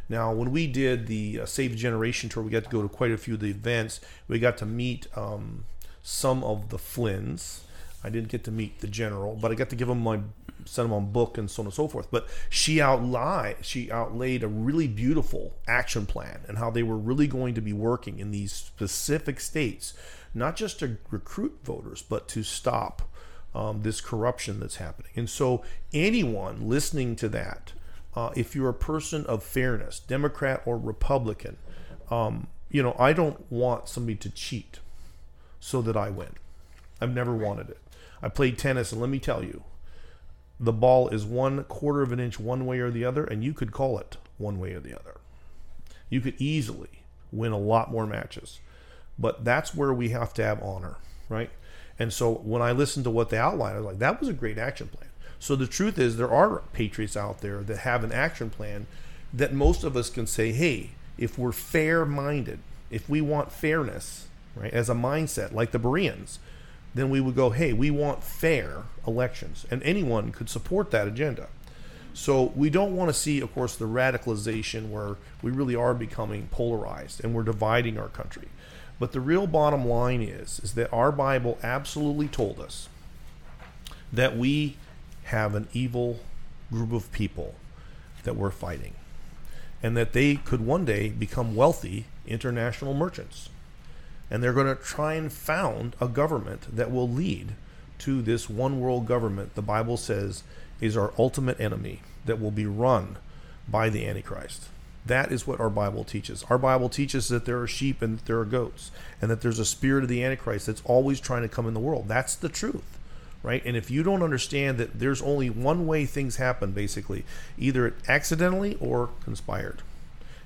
Now, when we did the uh, Save Generation tour, we got to go to quite a few of the events. We got to meet um, some of the Flynns. I didn't get to meet the general, but I got to give them my send them on book and so on and so forth. But she outlined she outlaid a really beautiful action plan and how they were really going to be working in these specific states, not just to recruit voters, but to stop um, this corruption that's happening. And so anyone listening to that, uh, if you're a person of fairness, Democrat or Republican, um, you know, I don't want somebody to cheat so that I win. I've never wanted it. I played tennis, and let me tell you, the ball is one quarter of an inch one way or the other, and you could call it one way or the other. You could easily win a lot more matches. But that's where we have to have honor, right? And so when I listened to what they outlined, I was like, that was a great action plan. So the truth is, there are patriots out there that have an action plan that most of us can say, hey, if we're fair minded, if we want fairness, right, as a mindset, like the Bereans, then we would go, hey, we want fair elections. And anyone could support that agenda. So we don't want to see, of course, the radicalization where we really are becoming polarized and we're dividing our country. But the real bottom line is, is that our Bible absolutely told us that we have an evil group of people that we're fighting and that they could one day become wealthy international merchants and they're going to try and found a government that will lead to this one world government the Bible says is our ultimate enemy that will be run by the Antichrist. That is what our Bible teaches. Our Bible teaches that there are sheep and there are goats, and that there's a spirit of the Antichrist that's always trying to come in the world. That's the truth, right? And if you don't understand that there's only one way things happen, basically, either accidentally or conspired.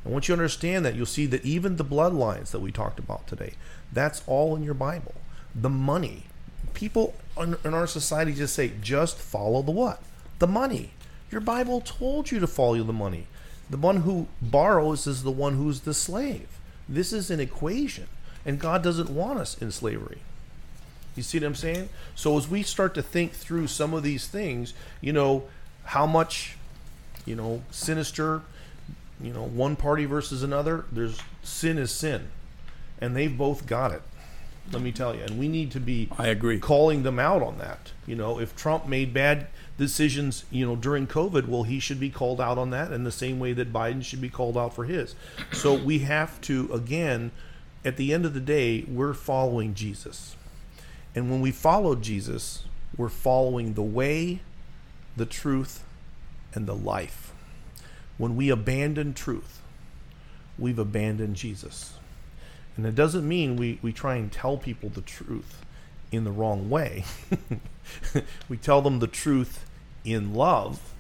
And once you understand that, you'll see that even the bloodlines that we talked about today, that's all in your Bible. The money. People in our society just say, just follow the what? The money. Your Bible told you to follow the money. The one who borrows is the one who's the slave. This is an equation, and God doesn't want us in slavery. You see what I'm saying? So as we start to think through some of these things, you know, how much, you know, sinister, you know, one party versus another, there's sin is sin and they've both got it. Let me tell you, and we need to be I agree. calling them out on that. You know, if Trump made bad decisions, you know, during COVID, well, he should be called out on that in the same way that Biden should be called out for his. So we have to again, at the end of the day, we're following Jesus. And when we follow Jesus, we're following the way, the truth, and the life. When we abandon truth, we've abandoned Jesus. And it doesn't mean we, we try and tell people the truth in the wrong way. we tell them the truth in love.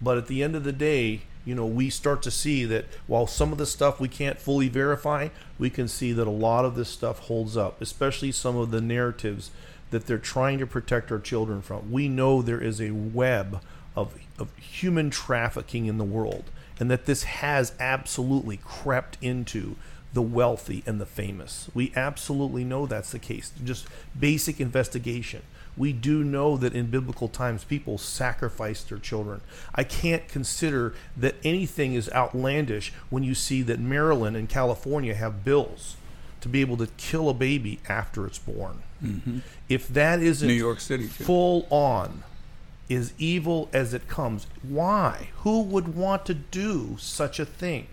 But at the end of the day, you know, we start to see that while some of the stuff we can't fully verify, we can see that a lot of this stuff holds up, especially some of the narratives that they're trying to protect our children from. We know there is a web of, of human trafficking in the world, and that this has absolutely crept into the wealthy and the famous. We absolutely know that's the case. Just basic investigation. We do know that in biblical times people sacrificed their children. I can't consider that anything is outlandish when you see that Maryland and California have bills to be able to kill a baby after it's born. Mm-hmm. If that isn't New York City too. full on, is evil as it comes, why? Who would want to do such a thing?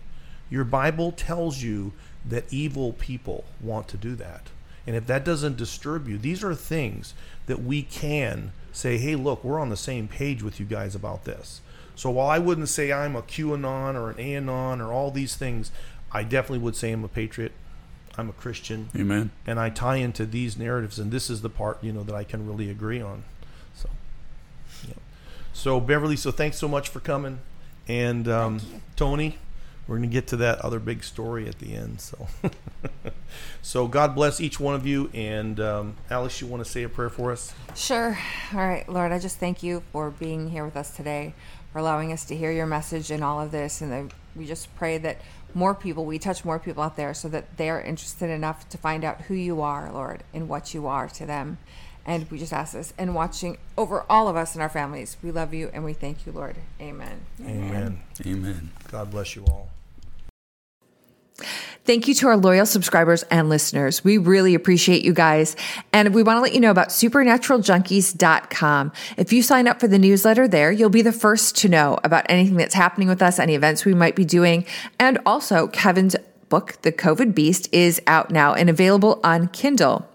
Your Bible tells you that evil people want to do that. And if that doesn't disturb you, these are things that we can say, hey, look, we're on the same page with you guys about this. So while I wouldn't say I'm a QAnon or an ANON or all these things, I definitely would say I'm a patriot. I'm a Christian. Amen. And I tie into these narratives, and this is the part you know that I can really agree on. So, yeah. so Beverly, so thanks so much for coming, and um, Tony, we're going to get to that other big story at the end. So, so God bless each one of you, and um, Alice, you want to say a prayer for us? Sure. All right, Lord, I just thank you for being here with us today, for allowing us to hear your message in all of this, and that we just pray that more people, we touch more people out there so that they are interested enough to find out who you are, Lord, and what you are to them. And we just ask this and watching over all of us and our families. We love you and we thank you, Lord. Amen. Amen. Amen. God bless you all. Thank you to our loyal subscribers and listeners. We really appreciate you guys. And we want to let you know about supernaturaljunkies.com. If you sign up for the newsletter there, you'll be the first to know about anything that's happening with us, any events we might be doing. And also, Kevin's book, The COVID Beast, is out now and available on Kindle.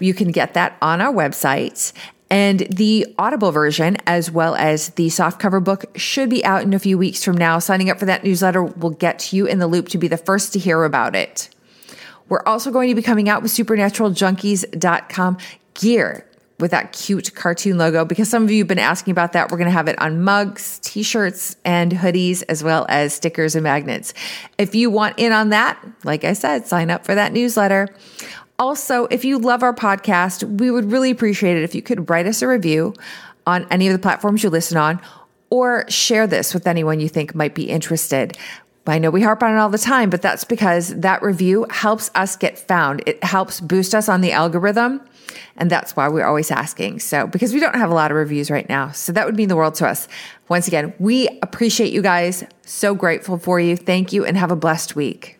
You can get that on our website. And the Audible version, as well as the softcover book, should be out in a few weeks from now. Signing up for that newsletter will get you in the loop to be the first to hear about it. We're also going to be coming out with supernaturaljunkies.com gear with that cute cartoon logo because some of you have been asking about that. We're going to have it on mugs, t shirts, and hoodies, as well as stickers and magnets. If you want in on that, like I said, sign up for that newsletter. Also, if you love our podcast, we would really appreciate it if you could write us a review on any of the platforms you listen on or share this with anyone you think might be interested. I know we harp on it all the time, but that's because that review helps us get found. It helps boost us on the algorithm. And that's why we're always asking. So, because we don't have a lot of reviews right now. So, that would mean the world to us. Once again, we appreciate you guys. So grateful for you. Thank you and have a blessed week.